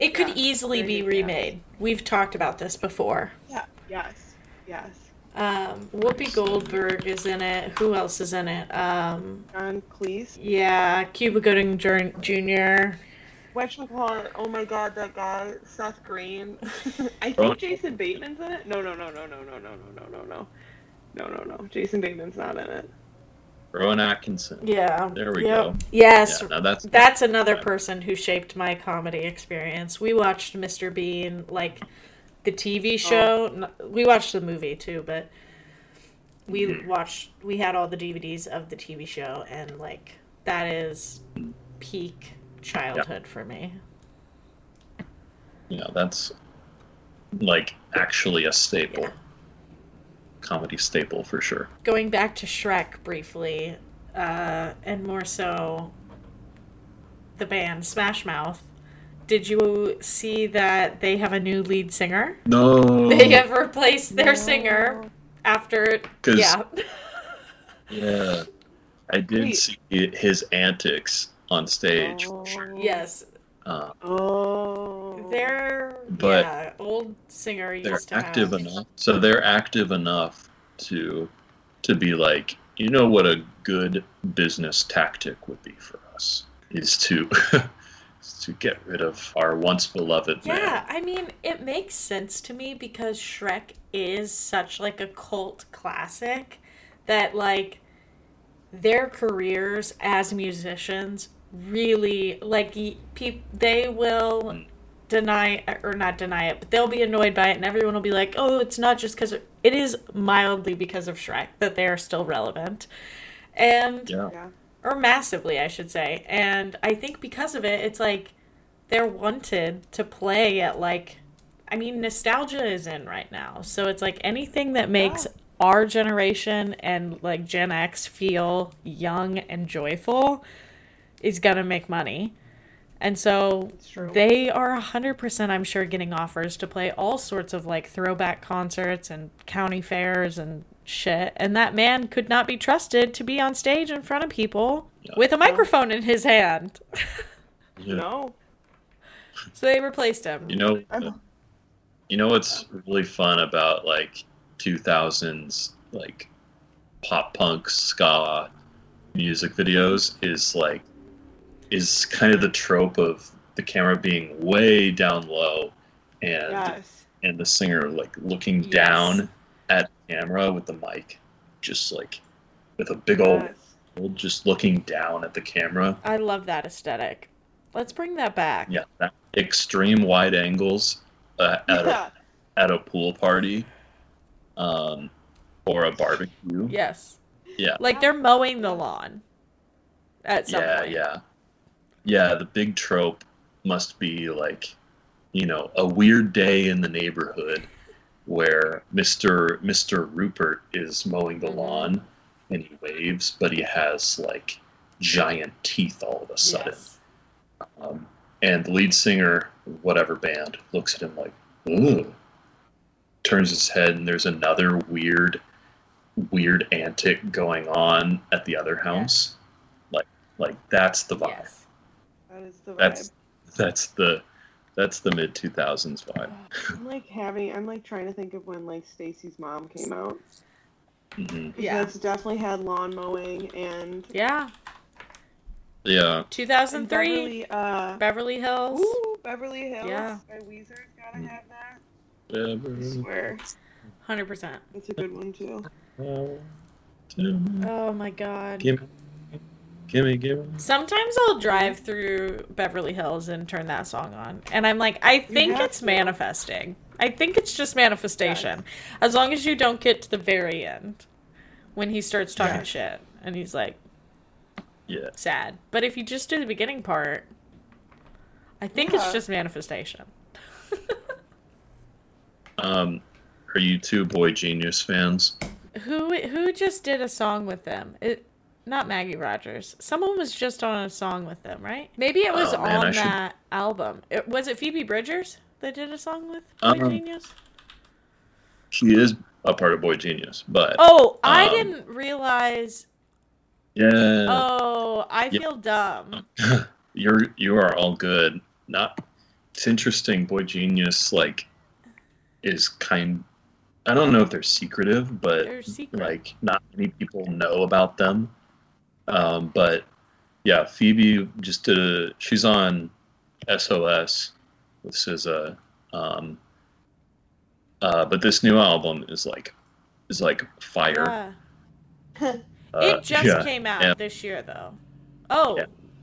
Speaker 1: It could
Speaker 2: Yeah,
Speaker 1: easily be
Speaker 2: good cast.
Speaker 1: remade. We've talked about this before.
Speaker 2: Yeah. Yes. Yes.
Speaker 1: Um, Whoopi Goldberg is in it. Who else is in it? Um,
Speaker 2: John Cleese.
Speaker 1: yeah, Cuba Gooding Jr. Jr.
Speaker 2: Whatchamacallit? Oh my god, that guy, Seth Green. I think. Jason Bateman's in it. No, no, no, no, no, no, no, no, no, no, no. No, no, no. Jason Bateman's not in it.
Speaker 3: Rowan Atkinson.
Speaker 1: Yeah.
Speaker 3: There we
Speaker 1: Yep.
Speaker 3: go.
Speaker 1: Yes,
Speaker 3: Yeah, now that's
Speaker 1: That's another
Speaker 3: Yeah.
Speaker 1: person who shaped my comedy experience. We watched Mr. Bean, like the TV show. N- We watched the movie too, but we
Speaker 3: Mhm.
Speaker 1: watched. We had all the DVDs of the TV show, and like that is peak childhood for me.
Speaker 3: know that's like actually a staple,
Speaker 1: Yeah.
Speaker 3: comedy staple for sure.
Speaker 1: Going back to Shrek briefly, uh, and more so the band Smash Mouth. Did you see that they have a new lead singer?
Speaker 3: No,
Speaker 1: They have replaced their singer after. yeah.
Speaker 3: yeah, I did
Speaker 2: Wait.
Speaker 3: see his antics on stage.
Speaker 2: Oh.
Speaker 1: yes,
Speaker 3: Uh,
Speaker 2: Oh.
Speaker 1: their
Speaker 3: But
Speaker 1: yeah old singer
Speaker 3: they're
Speaker 1: used to
Speaker 3: active
Speaker 1: have.
Speaker 3: enough, so they're active enough to to be like, you know, what a good business tactic would be for us is to is to get rid of our once beloved
Speaker 1: Yeah,
Speaker 3: man.
Speaker 1: I mean it makes sense to me because Shrek is such like a cult classic that like their careers as musicians really like y- peop they will
Speaker 3: Mm.
Speaker 1: deny or not deny it, but they'll be annoyed by it, and everyone will be like, "Oh, it's not just because it is mildly because of Shrek that they are still relevant," and
Speaker 3: Yeah.
Speaker 2: Yeah.
Speaker 1: or massively, I should say. And I think because of it, it's like they're wanted to play at like, I mean, nostalgia is in right now, so it's like anything that makes our generation and like Gen X feel young and joyful is gonna make money. And so they are 100% I'm sure getting offers to play all sorts of like throwback concerts and county fairs and shit and that man could not be trusted to be on stage in front of people
Speaker 3: Yeah.
Speaker 1: with a microphone in his hand.
Speaker 3: Yeah.
Speaker 2: No.
Speaker 1: so they replaced him.
Speaker 3: You know,
Speaker 2: I'm-
Speaker 3: you know what's really fun about like 2000s like pop punk ska music videos is like is kind of the trope of the camera being way down low and
Speaker 2: Yes.
Speaker 3: and the singer like looking
Speaker 1: Yes.
Speaker 3: down at camera with the mic just like with a big old
Speaker 2: Yes.
Speaker 3: just looking down at the camera
Speaker 1: I love that aesthetic. Let's bring that back.
Speaker 3: yeah that extreme wide angles uh, at, a, at a pool party um or a barbecue
Speaker 1: Yes.
Speaker 3: Yeah.
Speaker 1: Like they're mowing the lawn at some
Speaker 3: yeah
Speaker 1: point.
Speaker 3: yeah yeah the big trope must be like you know a weird day in the neighborhood where mr mr rupert is mowing the
Speaker 1: Mhm.
Speaker 3: lawn and he waves but he has like giant teeth all of a sudden
Speaker 1: Yes.
Speaker 3: um, and the lead singer whatever band looks at him like Ugh. turns his head and there's another weird weird antic going on at the other house like like that's the vibe
Speaker 1: Yes.
Speaker 2: That is the vibe.
Speaker 3: that's that's the that's the mid 2000s vibe
Speaker 2: I'm like having. I'm like trying to think of when like Stacy's mom came out.
Speaker 3: hmm
Speaker 1: Yeah.
Speaker 2: That's definitely had lawn mowing and.
Speaker 1: Yeah.
Speaker 3: yeah
Speaker 1: 2003
Speaker 2: Beverly, uh,
Speaker 1: Beverly Hills.
Speaker 2: ooh, Beverly Hills
Speaker 1: Yeah.
Speaker 2: by Weezer's gotta
Speaker 3: Mm.
Speaker 2: have that.
Speaker 3: Beverly.
Speaker 2: I swear,
Speaker 1: 100%.
Speaker 2: it's a good one too.
Speaker 3: Hills,
Speaker 1: Oh my god.
Speaker 3: gimme gimme gimme
Speaker 1: Sometimes I'll drive through Beverly Hills and turn that song on. And I'm like, I think it's
Speaker 2: to.
Speaker 1: manifesting. I think it's just manifestation. As long as you don't get to the very end when he starts talking
Speaker 3: Yes.
Speaker 1: shit and he's like
Speaker 3: yeah
Speaker 1: sad. But if you just do the beginning part, I think it's just manifestation.
Speaker 3: um are you two boy genius fans
Speaker 1: Who who just did a song with them? It not Maggie Rogers. Someone was just on a song with them, right? Maybe it was
Speaker 3: Oh, man,
Speaker 1: on
Speaker 3: I should-
Speaker 1: that album. It, was it Phoebe Bridgers that did a song with Boy
Speaker 3: Um,
Speaker 1: Genius?
Speaker 3: she is a part of boy genius but
Speaker 1: Oh, I
Speaker 3: um,
Speaker 1: didn't realize.
Speaker 3: yeah
Speaker 1: Oh, I
Speaker 3: Yeah.
Speaker 1: feel dumb.
Speaker 3: you're you are all good not it's interesting boy genius like is kind I don't know if they're secretive, but
Speaker 1: They're secret.
Speaker 3: like not many people know about them. Um, but yeah, Phoebe just did. A, she's on SOS with SZA. Um, uh, but this new album is like is like fire.
Speaker 1: Yeah.
Speaker 3: Uh,
Speaker 1: it just
Speaker 3: yeah,
Speaker 1: came out
Speaker 3: yeah.
Speaker 1: this year, though. Oh,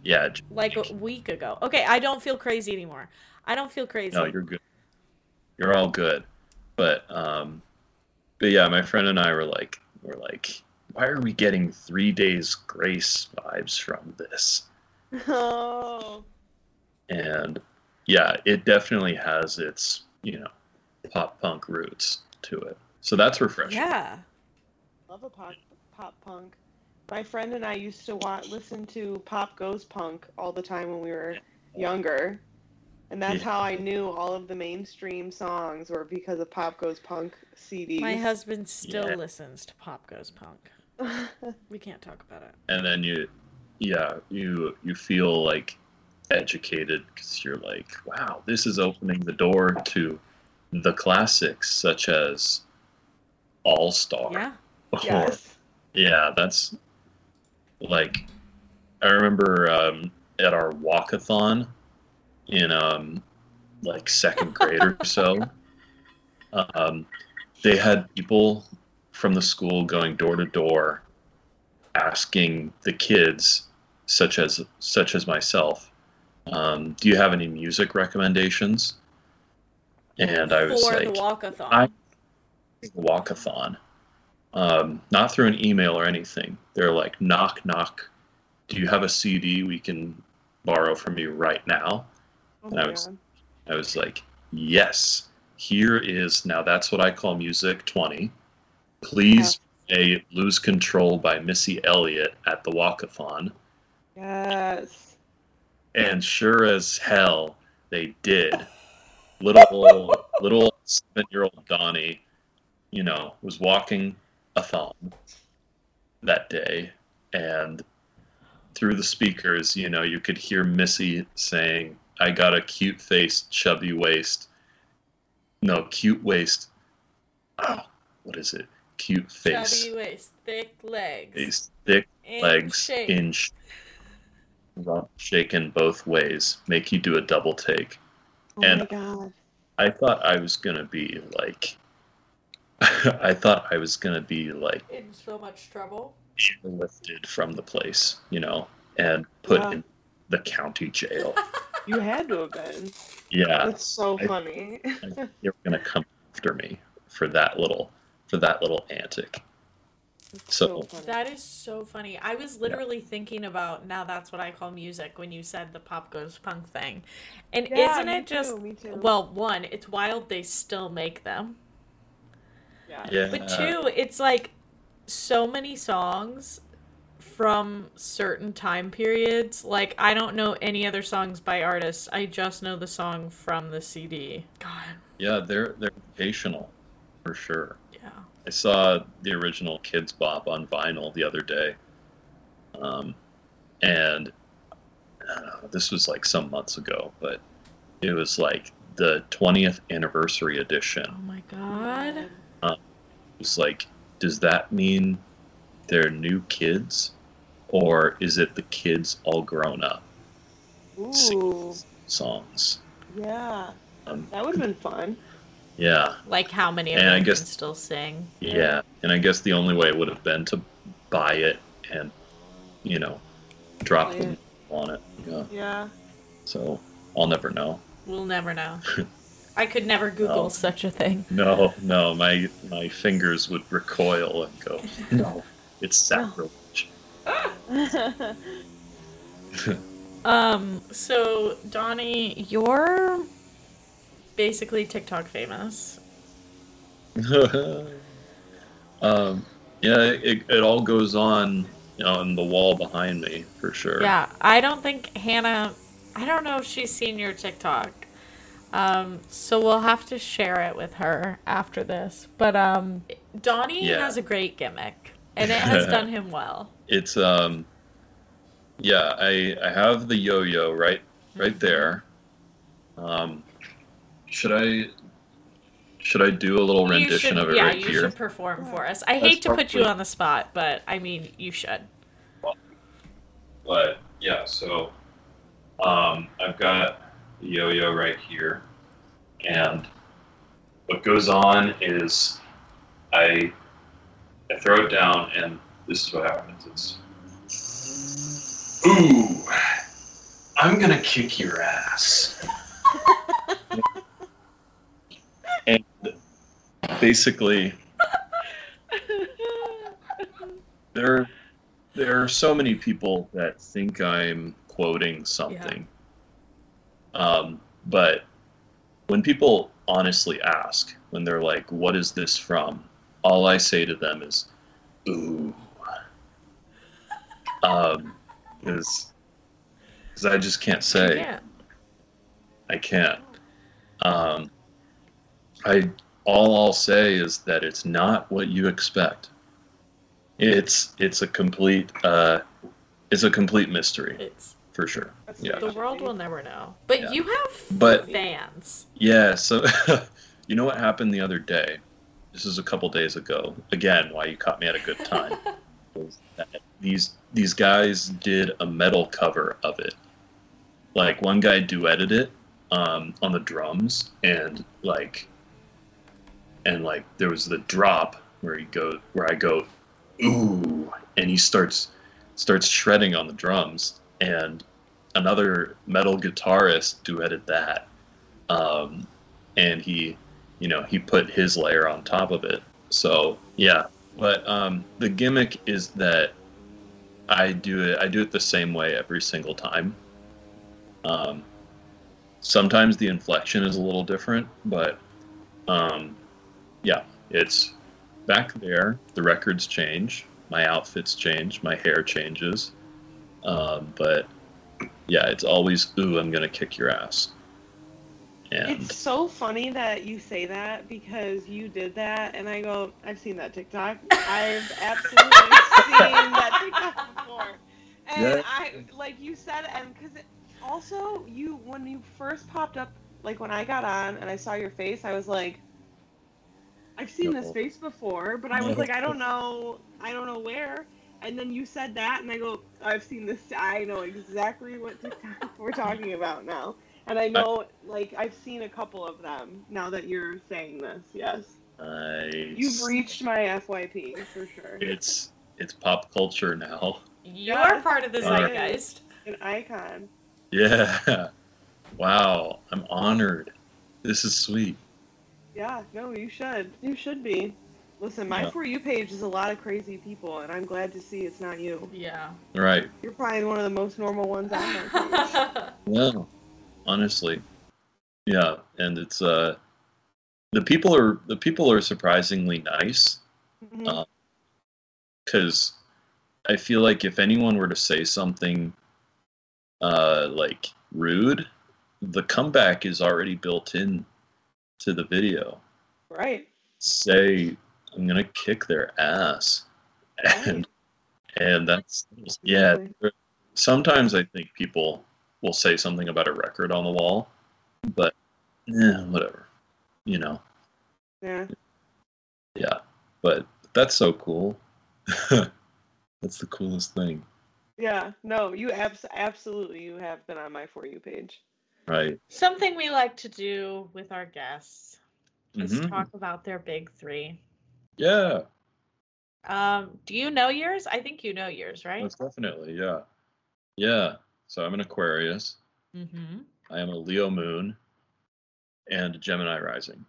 Speaker 3: Yeah.
Speaker 1: like a week ago. Okay, I don't feel crazy anymore. I don't feel crazy.
Speaker 3: No, you're good. You're all good. But um, but yeah, my friend and I were like, we're like, why are we getting Three Days Grace vibes from this?
Speaker 2: Oh.
Speaker 3: and yeah, it definitely has its you know pop punk roots to it. So that's refreshing.
Speaker 1: yeah.
Speaker 2: Love a pop pop punk. My friend and I used to want listen to Pop Goes Punk all the time when we were younger. And that's
Speaker 3: Yeah.
Speaker 2: how I knew all of the mainstream songs were because of Pop Goes Punk CDs.
Speaker 1: My husband still
Speaker 3: Yeah.
Speaker 1: listens to Pop Goes Punk. We can't talk about it.
Speaker 3: And then you, yeah, you you feel like educated because you're like, wow, this is opening the door to the classics such as All Star.
Speaker 1: Yeah.
Speaker 3: Or
Speaker 2: yes.
Speaker 3: yeah, that's like I remember um, at our walkathon in um, like second grade or so. Um, they had people from the school going door to door, asking the kids, such as such as myself, um, "Do you have any music recommendations?" And I was
Speaker 1: For
Speaker 3: like,
Speaker 1: the walkathon.
Speaker 3: I- walkathon. Um, not through an email or anything. They're like, knock, knock. Do you have a CD we can borrow from you right now?
Speaker 2: Oh
Speaker 3: And I was-
Speaker 2: God.
Speaker 3: I was like, yes. Here is now. That's what I call music twenty. Please play "Lose Control" by Missy Elliott at the walkathon.
Speaker 2: Yes.
Speaker 3: And sure as hell, they did. Little little seven year old Donnie, you know, was walking a thon that day, and through the speakers, you know, you could hear Missy saying, "I got a cute face, chubby waist." No, cute waist. Oh, what is it? Cute face,
Speaker 1: Chubby waist, thick legs.
Speaker 3: These thick
Speaker 1: in
Speaker 3: legs
Speaker 1: shape.
Speaker 3: in sh- rump shaken both ways, make you do a double take.
Speaker 2: Oh
Speaker 3: And-
Speaker 2: my God.
Speaker 3: I thought I was gonna be like, I thought I was gonna be like
Speaker 1: in so much trouble.
Speaker 3: lifted from the place, you know, and put
Speaker 2: Yeah.
Speaker 3: in the county jail.
Speaker 2: You had to have been.
Speaker 3: Yeah,
Speaker 2: That's so
Speaker 3: I-
Speaker 2: funny.
Speaker 3: they were gonna come after me for that little, for that little antic.
Speaker 2: It's
Speaker 3: So-
Speaker 2: funny.
Speaker 1: That is so funny. I was literally thinking about now that's what I call music when you said the pop goes punk thing. And
Speaker 2: Yeah,
Speaker 1: isn't
Speaker 2: me
Speaker 1: it just
Speaker 2: too, me too.
Speaker 1: well, one, it's wild they still make them.
Speaker 2: yeah.
Speaker 3: Yeah,
Speaker 1: But two, it's like so many songs from certain time periods. Like I don't know any other songs by artists. I just know the song from the CD. God,
Speaker 3: yeah, they're they're vocational, for sure.
Speaker 1: Yeah.
Speaker 3: I saw the original Kidz Bop on vinyl the other day, um, and I know, this was like some months ago, but it was like the 20th anniversary edition.
Speaker 1: Oh my god.
Speaker 3: It was like, does that mean they're new kids, or is it the kids all grown up
Speaker 2: Ooh.
Speaker 3: singing songs?
Speaker 2: Yeah.
Speaker 3: Um,
Speaker 2: That would have been fun.
Speaker 3: Yeah,
Speaker 1: Like how many of
Speaker 3: And I guess-
Speaker 1: can still sing?
Speaker 3: yeah, and I guess the only way it would have been to buy it and, you know, drop
Speaker 2: Play
Speaker 3: them on it. Yeah.
Speaker 2: Yeah.
Speaker 3: So I'll never know.
Speaker 1: We'll never know. I could never Google
Speaker 3: No.
Speaker 1: such a thing.
Speaker 3: No, no, my my fingers would recoil and go, no, it's sacrilege.
Speaker 1: Um, so Donnie, you're basically TikTok famous.
Speaker 3: um, yeah, it, it all goes on you know, on the wall behind me for sure.
Speaker 1: Yeah, I don't think Hannah. I don't know if she's seen your TikTok. Um, so we'll have to share it with her after this. But um, Donnie
Speaker 3: Yeah.
Speaker 1: has a great gimmick, and it has done him well.
Speaker 3: It's um, yeah, I I have the yo-yo right right there. Um, should I should I do a little rendition
Speaker 1: should-
Speaker 3: of it
Speaker 1: yeah,
Speaker 3: right
Speaker 1: you
Speaker 3: here?
Speaker 1: should perform for us. I
Speaker 3: That's
Speaker 1: hate to put you on the spot, but I mean, you should.
Speaker 3: But yeah, so um, I've got the yo-yo right here, and what goes on is I I throw it down, and this is what happens. It's ooh, I'm gonna kick your ass, and basically there there are so many people that think I'm quoting something. Um, but when people honestly ask, when they're like, "What is this from?" all I say to them is, "Ooh," um, because I just can't say.
Speaker 1: Yeah.
Speaker 3: I can't. Um, I all I'll say is that it's not what you expect. It's it's a complete uh, it's a complete mystery
Speaker 1: It's
Speaker 3: for sure. Yeah.
Speaker 1: the world will never know. But
Speaker 3: Yeah.
Speaker 1: you have
Speaker 3: But-
Speaker 1: fans.
Speaker 3: Yeah. So you know what happened the other day? This is a couple days ago. Again, why you caught me at a good time. was that these these guys did a metal cover of it. Like one guy duetted it um, on the drums, and like, and like there was the drop where he go where I go, ooh, and he starts starts shredding on the drums, and another metal guitarist duetted that, um, and he, you know, he put his layer on top of it. So yeah, but um, the gimmick is that I do it. I do it the same way every single time. Um, sometimes the inflection is a little different, but um, yeah, it's back there. The records change, my outfits change, my hair changes, um, but yeah, it's always ooh, I'm gonna kick your ass. And
Speaker 2: It's so funny that you say that because you did that, and I go, I've seen that TikTok. I've absolutely seen that TikTok before. And
Speaker 3: Yeah.
Speaker 2: I, like you said, and because also you, when you first popped up, like when I got on and I saw your face, I was like, I've seen this face before, but I was like, I don't know, I don't know where. And then you said that, and I go, I've seen this. I know exactly what TikTok we're talking about now. And I know, like, I've seen a couple of them now that you're saying this. Yes,
Speaker 3: I,
Speaker 2: you've reached my FYP for sure.
Speaker 3: it's it's pop culture now.
Speaker 1: You
Speaker 2: Yeah.
Speaker 1: are part of the
Speaker 3: Alright.
Speaker 1: zeitgeist.
Speaker 2: An icon.
Speaker 3: Yeah. Wow. I'm honored. This is sweet.
Speaker 2: Yeah, no, you should. You should be. Listen, my
Speaker 3: Yeah.
Speaker 2: For You page is a lot of crazy people, and I'm glad to see it's not you.
Speaker 1: Yeah.
Speaker 3: Right.
Speaker 2: You're probably one of the most normal ones on my page.
Speaker 3: Yeah. Honestly. Yeah. And it's uh the people are the people are surprisingly nice
Speaker 2: Mhm.
Speaker 3: Uh, because I feel like if anyone were to say something uh like rude, the comeback is already built in to the video.
Speaker 2: right.
Speaker 3: Say I'm gonna kick their ass. And and that's yeah sometimes i think people will say something about a record on the wall but eh, whatever you know
Speaker 2: Yeah.
Speaker 3: yeah but that's so cool that's the coolest thing
Speaker 2: Yeah. No, you abs- absolutely you have been on my For You page.
Speaker 3: Right
Speaker 1: Something we like to do with our guests is
Speaker 3: Mhm.
Speaker 1: talk about their big three.
Speaker 3: yeah
Speaker 1: Um, do you know yours? I think you know yours, right?
Speaker 3: most definitely yeah yeah so i'm an aquarius
Speaker 1: Mm-hmm.
Speaker 3: i am a leo moon and gemini rising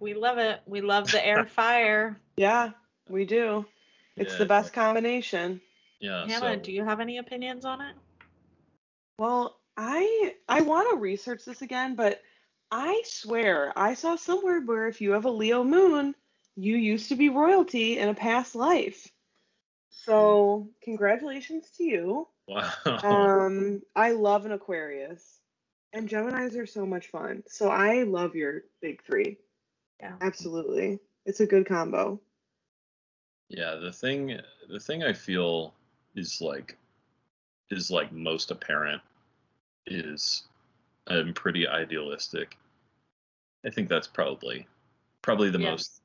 Speaker 1: We love it. We love the air fire.
Speaker 2: Yeah, we do. It's
Speaker 3: Yeah,
Speaker 2: the best combination.
Speaker 3: yeah
Speaker 1: Hannah,
Speaker 3: so
Speaker 1: do you have any opinions on it?
Speaker 2: Well, I I want to research this again, but I swear I saw somewhere where if you have a Leo moon, you used to be royalty in a past life. So, congratulations to you.
Speaker 3: wow
Speaker 2: Um, I love an Aquarius. And Geminis are so much fun. So I love your big three.
Speaker 1: Yeah.
Speaker 2: Absolutely. It's a good combo.
Speaker 3: Yeah, the thing the thing I feel is like is like most apparent is I'm pretty idealistic. I think that's probably probably the
Speaker 1: Yeah.
Speaker 3: most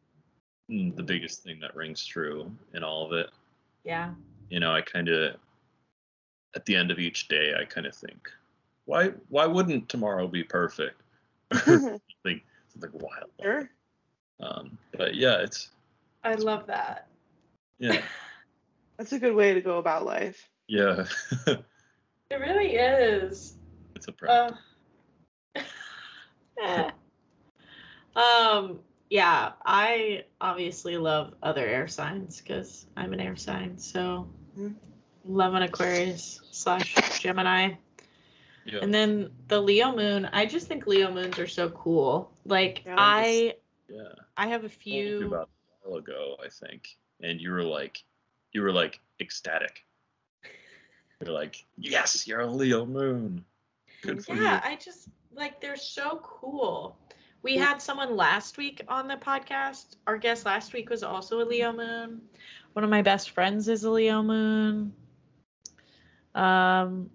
Speaker 3: mm, the biggest thing that rings true in all of it.
Speaker 1: Yeah.
Speaker 3: You know, I kind of at the end of each day, I kind of think, why why wouldn't tomorrow be perfect? something something wild.
Speaker 2: sure.
Speaker 3: Um, but yeah, it's
Speaker 1: I love that.
Speaker 3: yeah
Speaker 2: That's a good way to go about life.
Speaker 3: yeah.
Speaker 1: It really is.
Speaker 3: It's a practice.
Speaker 1: Uh, eh. um, yeah, I obviously love other air signs because I'm an air sign. So
Speaker 2: Mhm.
Speaker 1: love an Aquarius slash Gemini.
Speaker 3: yeah.
Speaker 1: And then the Leo moon, I just think Leo moons are so cool. Like
Speaker 2: Yeah,
Speaker 1: I
Speaker 3: yeah.
Speaker 1: I have a few
Speaker 3: about a while ago, I think, and you were like, you were like ecstatic. You're like, yes, you're a Leo moon. Good for
Speaker 1: Yeah, I just like they're so cool. We had someone last week on the podcast. Our guest last week was also a Leo moon. One of my best friends is a Leo moon. Um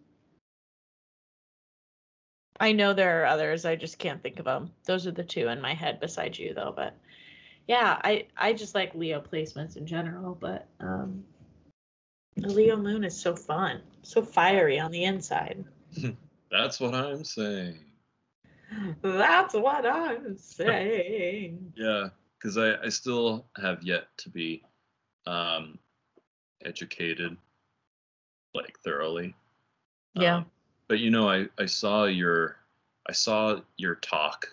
Speaker 1: I know there are others. I just can't think of them. Those are the two in my head besides you though, but yeah, I I just like Leo placements in general, but um the Leo moon is so fun. So fiery on the inside.
Speaker 3: you. That's what I'm saying.
Speaker 1: That's what I'm saying.
Speaker 3: Yeah, because I, I still have yet to be um, educated like thoroughly.
Speaker 1: Yeah.
Speaker 3: Um, but you know, I, I saw your I saw your talk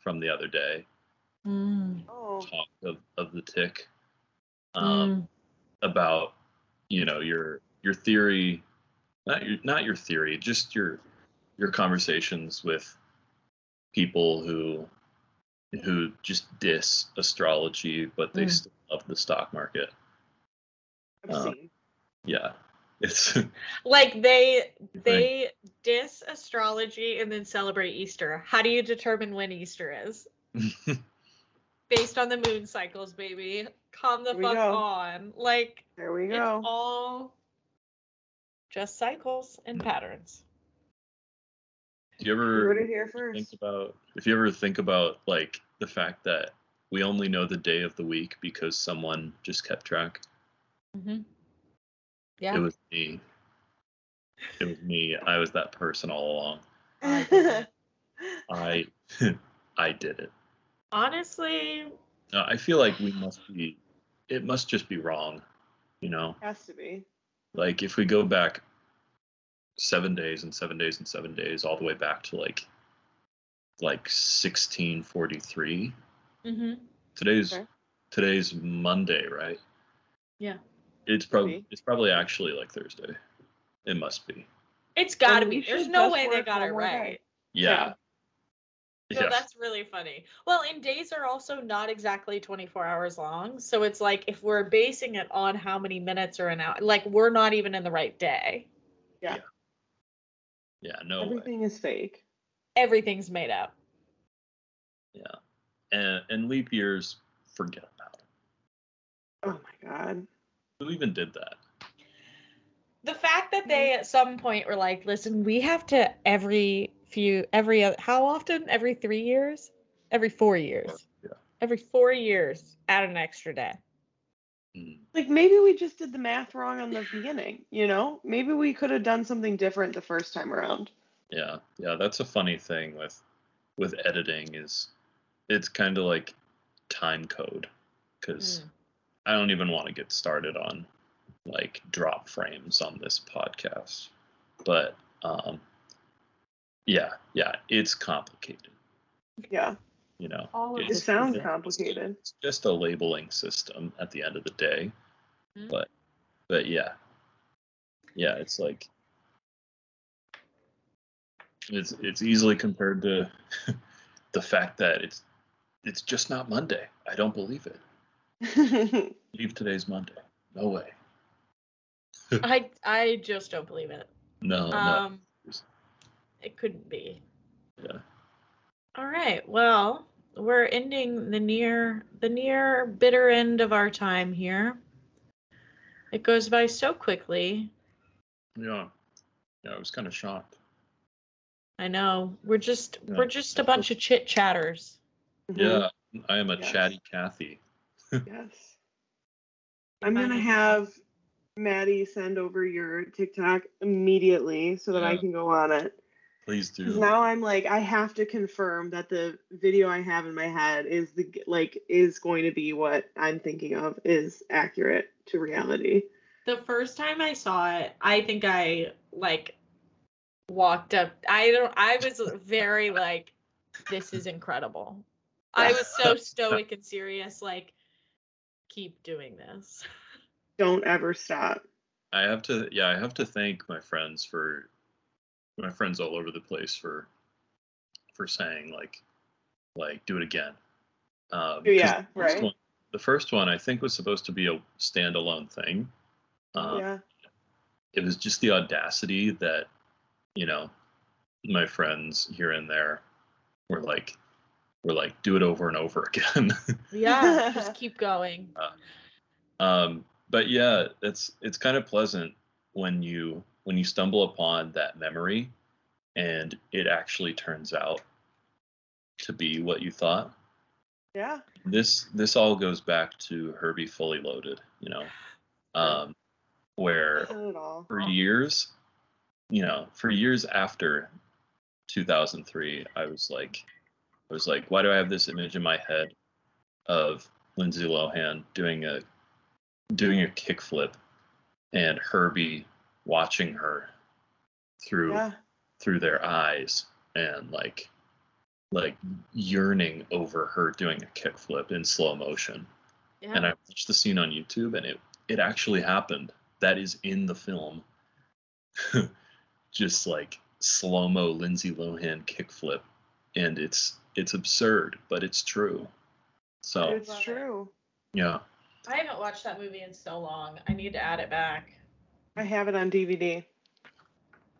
Speaker 3: from the other day,
Speaker 1: Mm,
Speaker 2: Oh,
Speaker 3: talk of, of the tick. Um,
Speaker 1: mm,
Speaker 3: about you know your your theory not your not your theory just your your conversations with people who who just diss astrology but they
Speaker 1: Mm.
Speaker 3: still love the stock market
Speaker 2: I've
Speaker 3: uh,
Speaker 2: seen.
Speaker 3: yeah it's
Speaker 1: Like they they diss astrology and then celebrate Easter. How do you determine when Easter is? Based on the moon cycles, baby. Calm the fuck
Speaker 2: go.
Speaker 1: on. Like
Speaker 2: There we
Speaker 1: it's
Speaker 2: go.
Speaker 1: all just cycles and patterns.
Speaker 3: Do you
Speaker 2: You
Speaker 3: ever
Speaker 2: heard it here
Speaker 3: think about if you ever think about like the fact that we only know the day of the week because someone just kept track
Speaker 1: Mm-hmm. Yeah.
Speaker 3: it was me it was me i was that person all along i i did it
Speaker 1: Honestly,
Speaker 3: Uh, I feel like we must be, it must just be wrong, you know?
Speaker 2: It Has to be.
Speaker 3: Like if we go back seven days and seven days and seven days, all the way back to like, like 1643.
Speaker 1: mm-hmm.
Speaker 3: Today's,
Speaker 2: Okay.
Speaker 3: today's Monday, right?
Speaker 1: Yeah.
Speaker 3: It's probably,
Speaker 2: be.
Speaker 3: it's probably actually like Thursday. It must be.
Speaker 1: it's gotta
Speaker 2: Then
Speaker 1: be. There's no way they got it
Speaker 2: more day.
Speaker 1: right.
Speaker 3: Yeah.
Speaker 1: No,
Speaker 3: Yeah.
Speaker 1: that's really funny. Well, and days are also not exactly 24 hours long. So it's like if we're basing it on how many minutes are an hour, like we're not even in the right day.
Speaker 3: Yeah. Yeah, no way.
Speaker 2: Everything is fake.
Speaker 1: Everything's made up.
Speaker 3: Yeah. And, and leap years, forget about it.
Speaker 2: Oh my god.
Speaker 3: Who even did that?
Speaker 1: The fact that hmm. they at some point were like, listen, we have to every few, every, uh, how often? Every three years? Every four years.
Speaker 3: Yeah.
Speaker 1: Every four years, add an extra day.
Speaker 3: Hmm.
Speaker 2: Like maybe we just did the math wrong on the beginning, you know? Maybe we could have done something different the first time around.
Speaker 3: Yeah, yeah, that's a funny thing with with editing is it's kind of like time code because
Speaker 1: Mm.
Speaker 3: I don't even want to get started on like drop frames on this podcast. But um yeah, yeah, it's complicated,
Speaker 2: Yeah.
Speaker 3: You know.
Speaker 1: All of
Speaker 3: It's-
Speaker 2: It sounds
Speaker 3: it's-
Speaker 2: complicated.
Speaker 3: It's just a labeling system at the end of the day.
Speaker 1: Mhm.
Speaker 3: But but yeah. Yeah, it's like it's it's easily compared to the fact that it's it's just not Monday. I don't believe it. Leave today's Monday. No way.
Speaker 1: I, I just don't believe it.
Speaker 3: No, no.
Speaker 1: Um, it couldn't be.
Speaker 3: Yeah.
Speaker 1: All right. Well, we're ending the near the near bitter end of our time here. It goes by so quickly.
Speaker 3: Yeah. Yeah, I was kind of shocked.
Speaker 1: I know. We're just
Speaker 3: Yeah.
Speaker 1: we're just a bunch of chit chatters.
Speaker 2: Mhm.
Speaker 3: Yeah, I am a
Speaker 2: Yes.
Speaker 3: chatty Kathy.
Speaker 2: Yes. I'm gonna have Maddie send over your TikTok immediately so that I can go on it.
Speaker 3: Please do.
Speaker 2: Now I'm like, I have to confirm that the video I have in my head is the like is going to be what I'm thinking of is accurate to reality.
Speaker 1: The first time I saw it, I think I like walked up. I don't. I was very like, this is incredible. I was so stoic and serious. Like, keep doing this.
Speaker 2: Don't ever stop.
Speaker 3: I have to, yeah, I have to thank my friends for my friends all over the place for for saying like like do it again. Um, 'cause
Speaker 2: Yeah,
Speaker 3: the first
Speaker 2: right.
Speaker 3: one- the first one I think was supposed to be a standalone thing. Um,
Speaker 2: yeah.
Speaker 3: It was just the audacity that you know my friends here and there were like were like do it over and over again.
Speaker 1: Yeah, just keep going.
Speaker 3: um but yeah it's it's kind of pleasant when you when you stumble upon that memory and it actually turns out to be what you thought
Speaker 2: Yeah.
Speaker 3: this this all goes back to herbie fully loaded you know um where
Speaker 2: Not at all.
Speaker 3: for years you know for years after 2003 i was like i was like why do i have this image in my head of lindsay lohan doing a doing a kickflip and herbie watching her through
Speaker 2: Yeah.
Speaker 3: through their eyes and like like yearning over her doing a kickflip in slow motion
Speaker 1: Yeah.
Speaker 3: and I watched the scene on YouTube, and it it actually happened. That is in the film. Just like slow mo Lindsay Lohan kickflip, and it's it's absurd, but it's true. So
Speaker 2: It's true.
Speaker 3: yeah,
Speaker 1: I haven't watched that movie in so long. I need to add it back.
Speaker 2: I have it on DVD.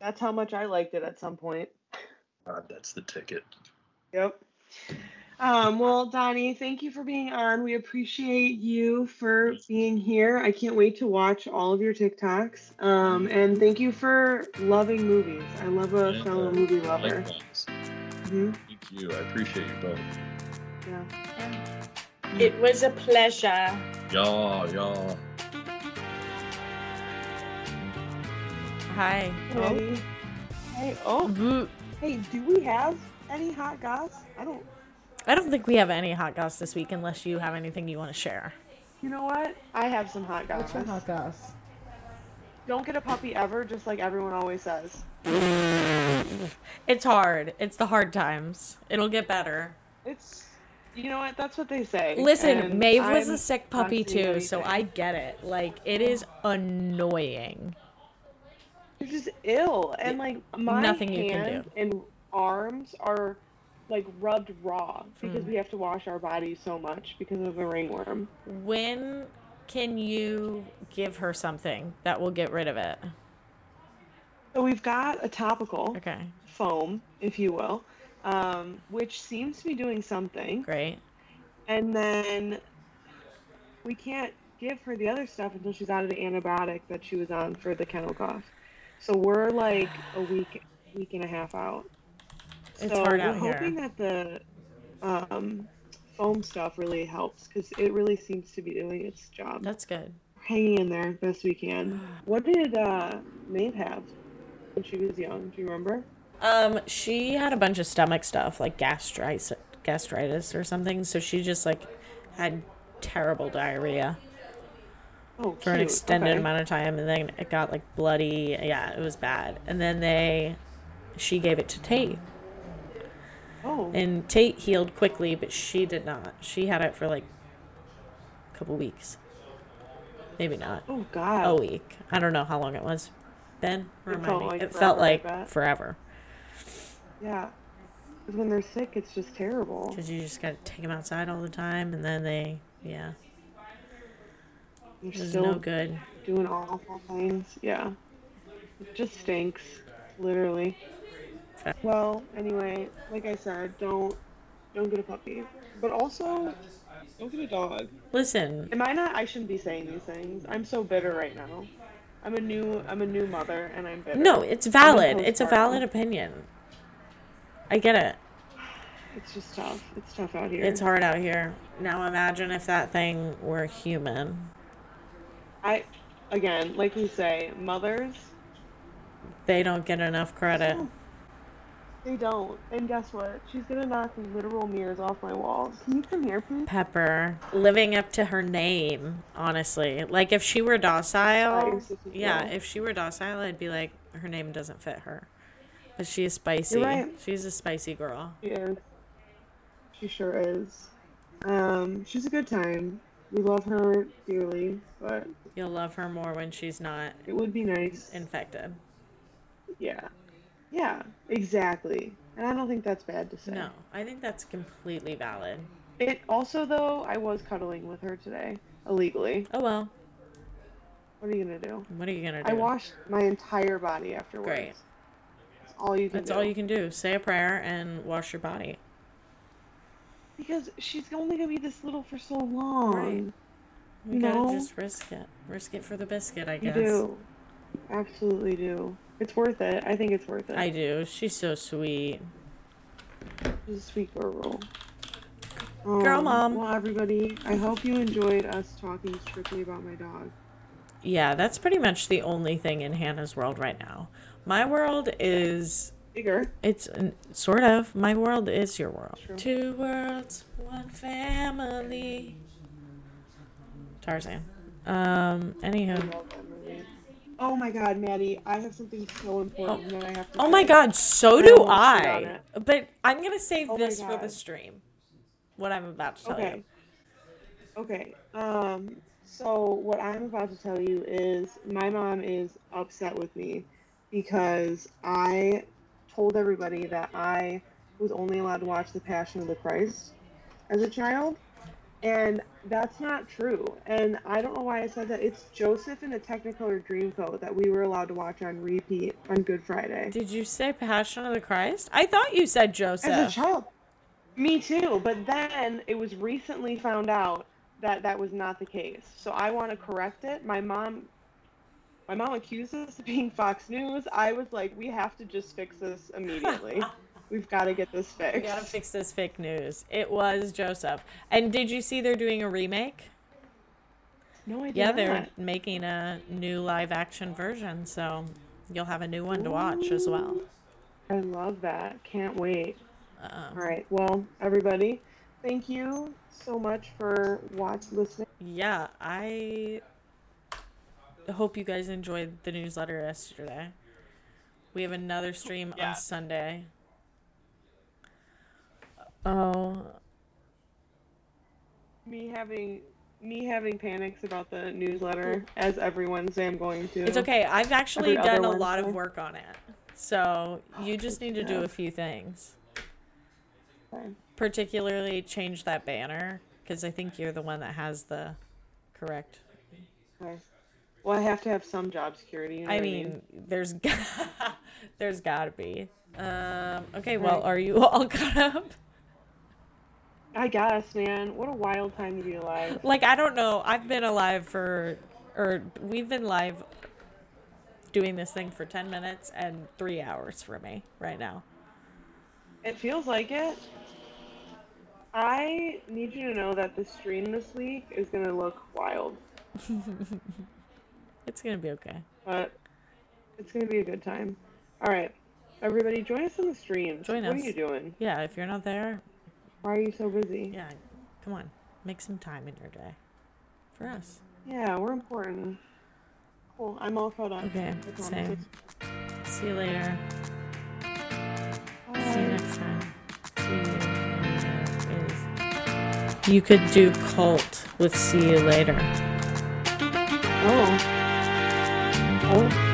Speaker 2: That's how much I liked it at some point.
Speaker 3: God, that's the ticket.
Speaker 2: Yep. Um, well, Donnie, thank you for being on. We appreciate you for being here. I can't wait to watch all of your TikToks. Um, and thank you for loving movies. I love a
Speaker 3: Yeah,
Speaker 2: fellow movie lover.
Speaker 3: Likewise.
Speaker 2: hmm
Speaker 3: Thank you. I appreciate you both.
Speaker 2: Yeah.
Speaker 1: It was a pleasure.
Speaker 3: Yeah, yeah.
Speaker 1: Hi.
Speaker 2: Ready? Hey, oh, hey, do we have any hot goss? I don't.
Speaker 1: I don't think we have any hot goss this week unless you have anything you want to share.
Speaker 2: You know what? I have some hot goss.
Speaker 1: goss?
Speaker 2: Don't get a puppy ever, just like everyone always says.
Speaker 1: It's hard. It's the hard times. It'll get better.
Speaker 2: It's. You know what? That's what they say.
Speaker 1: Listen,
Speaker 2: and
Speaker 1: Maeve was
Speaker 2: I'm
Speaker 1: a sick puppy
Speaker 2: seeing
Speaker 1: too, so. I get it. Like it is annoying.
Speaker 2: They're just ill, and like my
Speaker 1: Nothing you can
Speaker 2: hand and arms are like rubbed raw because
Speaker 1: Hmm.
Speaker 2: we have to wash our bodies so much because of the ringworm.
Speaker 1: When can you give her something that will get rid of it?
Speaker 2: So we've got a topical
Speaker 1: Okay,
Speaker 2: foam, if you will, um, which seems to be doing something,
Speaker 1: great.
Speaker 2: and then we can't give her the other stuff until she's out of the antibiotic that she was on for the kennel cough. So we're like a week, week and a half out.
Speaker 1: It's
Speaker 2: so
Speaker 1: hard
Speaker 2: we're
Speaker 1: out here.
Speaker 2: hoping that the um, foam stuff really helps because it really seems to be doing its job.
Speaker 1: That's good.
Speaker 2: We're hanging in there best we can. What did uh, Maeve have when she was young? Do you remember?
Speaker 1: Um, she had a bunch of stomach stuff, like gastritis, gastritis or something. So she just like had terrible diarrhea
Speaker 2: Oh,
Speaker 1: for an extended
Speaker 2: okay.
Speaker 1: amount of time, and then it got like bloody. Yeah, it was bad. And then they, she gave it to Tate,
Speaker 2: Oh,
Speaker 1: and Tate healed quickly, but she did not. She had it for like a couple weeks, maybe not.
Speaker 2: oh God.
Speaker 1: a week. I don't know how long it was. Ben, remind
Speaker 2: felt
Speaker 1: me.
Speaker 2: like
Speaker 1: it
Speaker 2: forever,
Speaker 1: felt like forever
Speaker 2: Yeah. Because when they're sick, it's just terrible.
Speaker 1: because you just got to take them outside all the time, and then they, yeah,
Speaker 2: They're
Speaker 1: it was
Speaker 2: still
Speaker 1: no good.
Speaker 2: doing awful things. Yeah. It just stinks, literally. Well, anyway, like I said, don't don't get a puppy, but also don't get a dog.
Speaker 1: Listen,
Speaker 2: Am I not? I shouldn't be saying these things. I'm so bitter right now. I'm a new I'm a new mother, and I'm bitter.
Speaker 1: no, it's valid. It's a valid opinion. I get it.
Speaker 2: it's just tough. It's tough out here.
Speaker 1: It's hard out here. Now imagine if that thing were human.
Speaker 2: I, again, like you say, mothers.
Speaker 1: They don't get enough credit.
Speaker 2: They don't. And guess what? She's gonna knock literal mirrors off my walls. Can you come here, please?
Speaker 1: Pepper living up to her name, honestly. Like if she were docile, yeah, if she were docile, I'd be like her name doesn't fit her. But she is spicy.
Speaker 2: right.
Speaker 1: She's a spicy girl.
Speaker 2: She is. She sure is. Um, she's a good time. We love her dearly, but
Speaker 1: You'll love her more when she's not
Speaker 2: it would be nice.
Speaker 1: infected.
Speaker 2: yeah. Yeah, exactly. And I don't think that's bad to say.
Speaker 1: No, I think that's completely valid.
Speaker 2: It also though, I was cuddling with her today illegally.
Speaker 1: Oh well,
Speaker 2: What are you gonna do?
Speaker 1: what are you gonna do?
Speaker 2: I washed my entire body afterwards.
Speaker 1: Great.
Speaker 2: That's all you can
Speaker 1: That's
Speaker 2: do.
Speaker 1: all you can do. Say a prayer and wash your body.
Speaker 2: Because she's only gonna be this little for so long.
Speaker 1: Right. You gotta
Speaker 2: know?
Speaker 1: just risk it. Risk it for the biscuit, I guess.
Speaker 2: You do. Absolutely do. It's worth it. I think it's worth it.
Speaker 1: I do. She's so sweet.
Speaker 2: She's a sweet girl.
Speaker 1: Girl
Speaker 2: Um,
Speaker 1: mom.
Speaker 2: Well, everybody, I hope you enjoyed us talking strictly about my dog.
Speaker 1: Yeah, that's pretty much the only thing in Hannah's world right now. My world is
Speaker 2: Bigger.
Speaker 1: it's sort of my world is your world.
Speaker 2: True.
Speaker 1: Two worlds, one family. Tarzan. Um. Anywho.
Speaker 2: I love that movie. Oh my God, Maddie! I have something so important that I have to.
Speaker 1: Oh my
Speaker 2: say.
Speaker 1: God, so do
Speaker 2: almost forgot
Speaker 1: I. But I'm gonna save
Speaker 2: Oh
Speaker 1: this for the stream. What I'm about to tell
Speaker 2: Okay. Okay. Um. So what I'm about to tell you is my mom is upset with me because I told everybody that I was only allowed to watch The Passion of the Christ as a child, and that's not true. And I don't know why I said that. It's Joseph in the Technicolor Dreamcoat that we were allowed to watch on repeat on Good Friday.
Speaker 1: Did you say Passion of the Christ? I thought you said Joseph.
Speaker 2: As a child. Me too, but then it was recently found out that that was not the case. So I want to correct it. My mom my mom accused us of being Fox News. I was like, we have to just fix this immediately. We've got to get this
Speaker 1: We
Speaker 2: fixed.
Speaker 1: gotta fix this fake news. It was Joseph. And did you see they're doing a remake?
Speaker 2: No, I did
Speaker 1: Yeah, they're making a new live action version, so you'll have a new one to watch as well.
Speaker 2: I love that. Can't wait.
Speaker 1: Um,
Speaker 2: All right. Well, everybody, thank you so much for watch listening.
Speaker 1: yeah, I hope you guys enjoyed the newsletter yesterday. We have another stream
Speaker 2: Yeah.
Speaker 1: on Sunday. Oh,
Speaker 2: Me having me having panics about the newsletter as every Wednesday I'm going to.
Speaker 1: it's okay. I've actually done a lot of work on it. So you oh, just need to do a few things.
Speaker 2: Okay.
Speaker 1: particularly change that banner because I think you're the one that has the correct.
Speaker 2: Okay. Well, I have to have some job security. You know
Speaker 1: I
Speaker 2: what
Speaker 1: mean, there's there's gotta be. Um, okay, well, are you all caught up?
Speaker 2: I guess, man. What a wild time to be alive.
Speaker 1: Like, I don't know. I've been alive for, or we've been live doing this thing for 10 minutes and three hours for me right now.
Speaker 2: It feels like it. I need you to know that the stream this week is gonna look wild,
Speaker 1: It's gonna be okay.
Speaker 2: but it's gonna be a good time. All right, everybody, join us on the stream.
Speaker 1: Join
Speaker 2: what
Speaker 1: us.
Speaker 2: What are you doing?
Speaker 1: Yeah, if you're not there,
Speaker 2: Why are you so busy?
Speaker 1: yeah, come on. Make some time in your day for us.
Speaker 2: Yeah, we're important. Cool. I'm all caught up.
Speaker 1: Okay, same. See you later. See you next time. See you later You could do cult with see you later.
Speaker 2: Oh. Oh.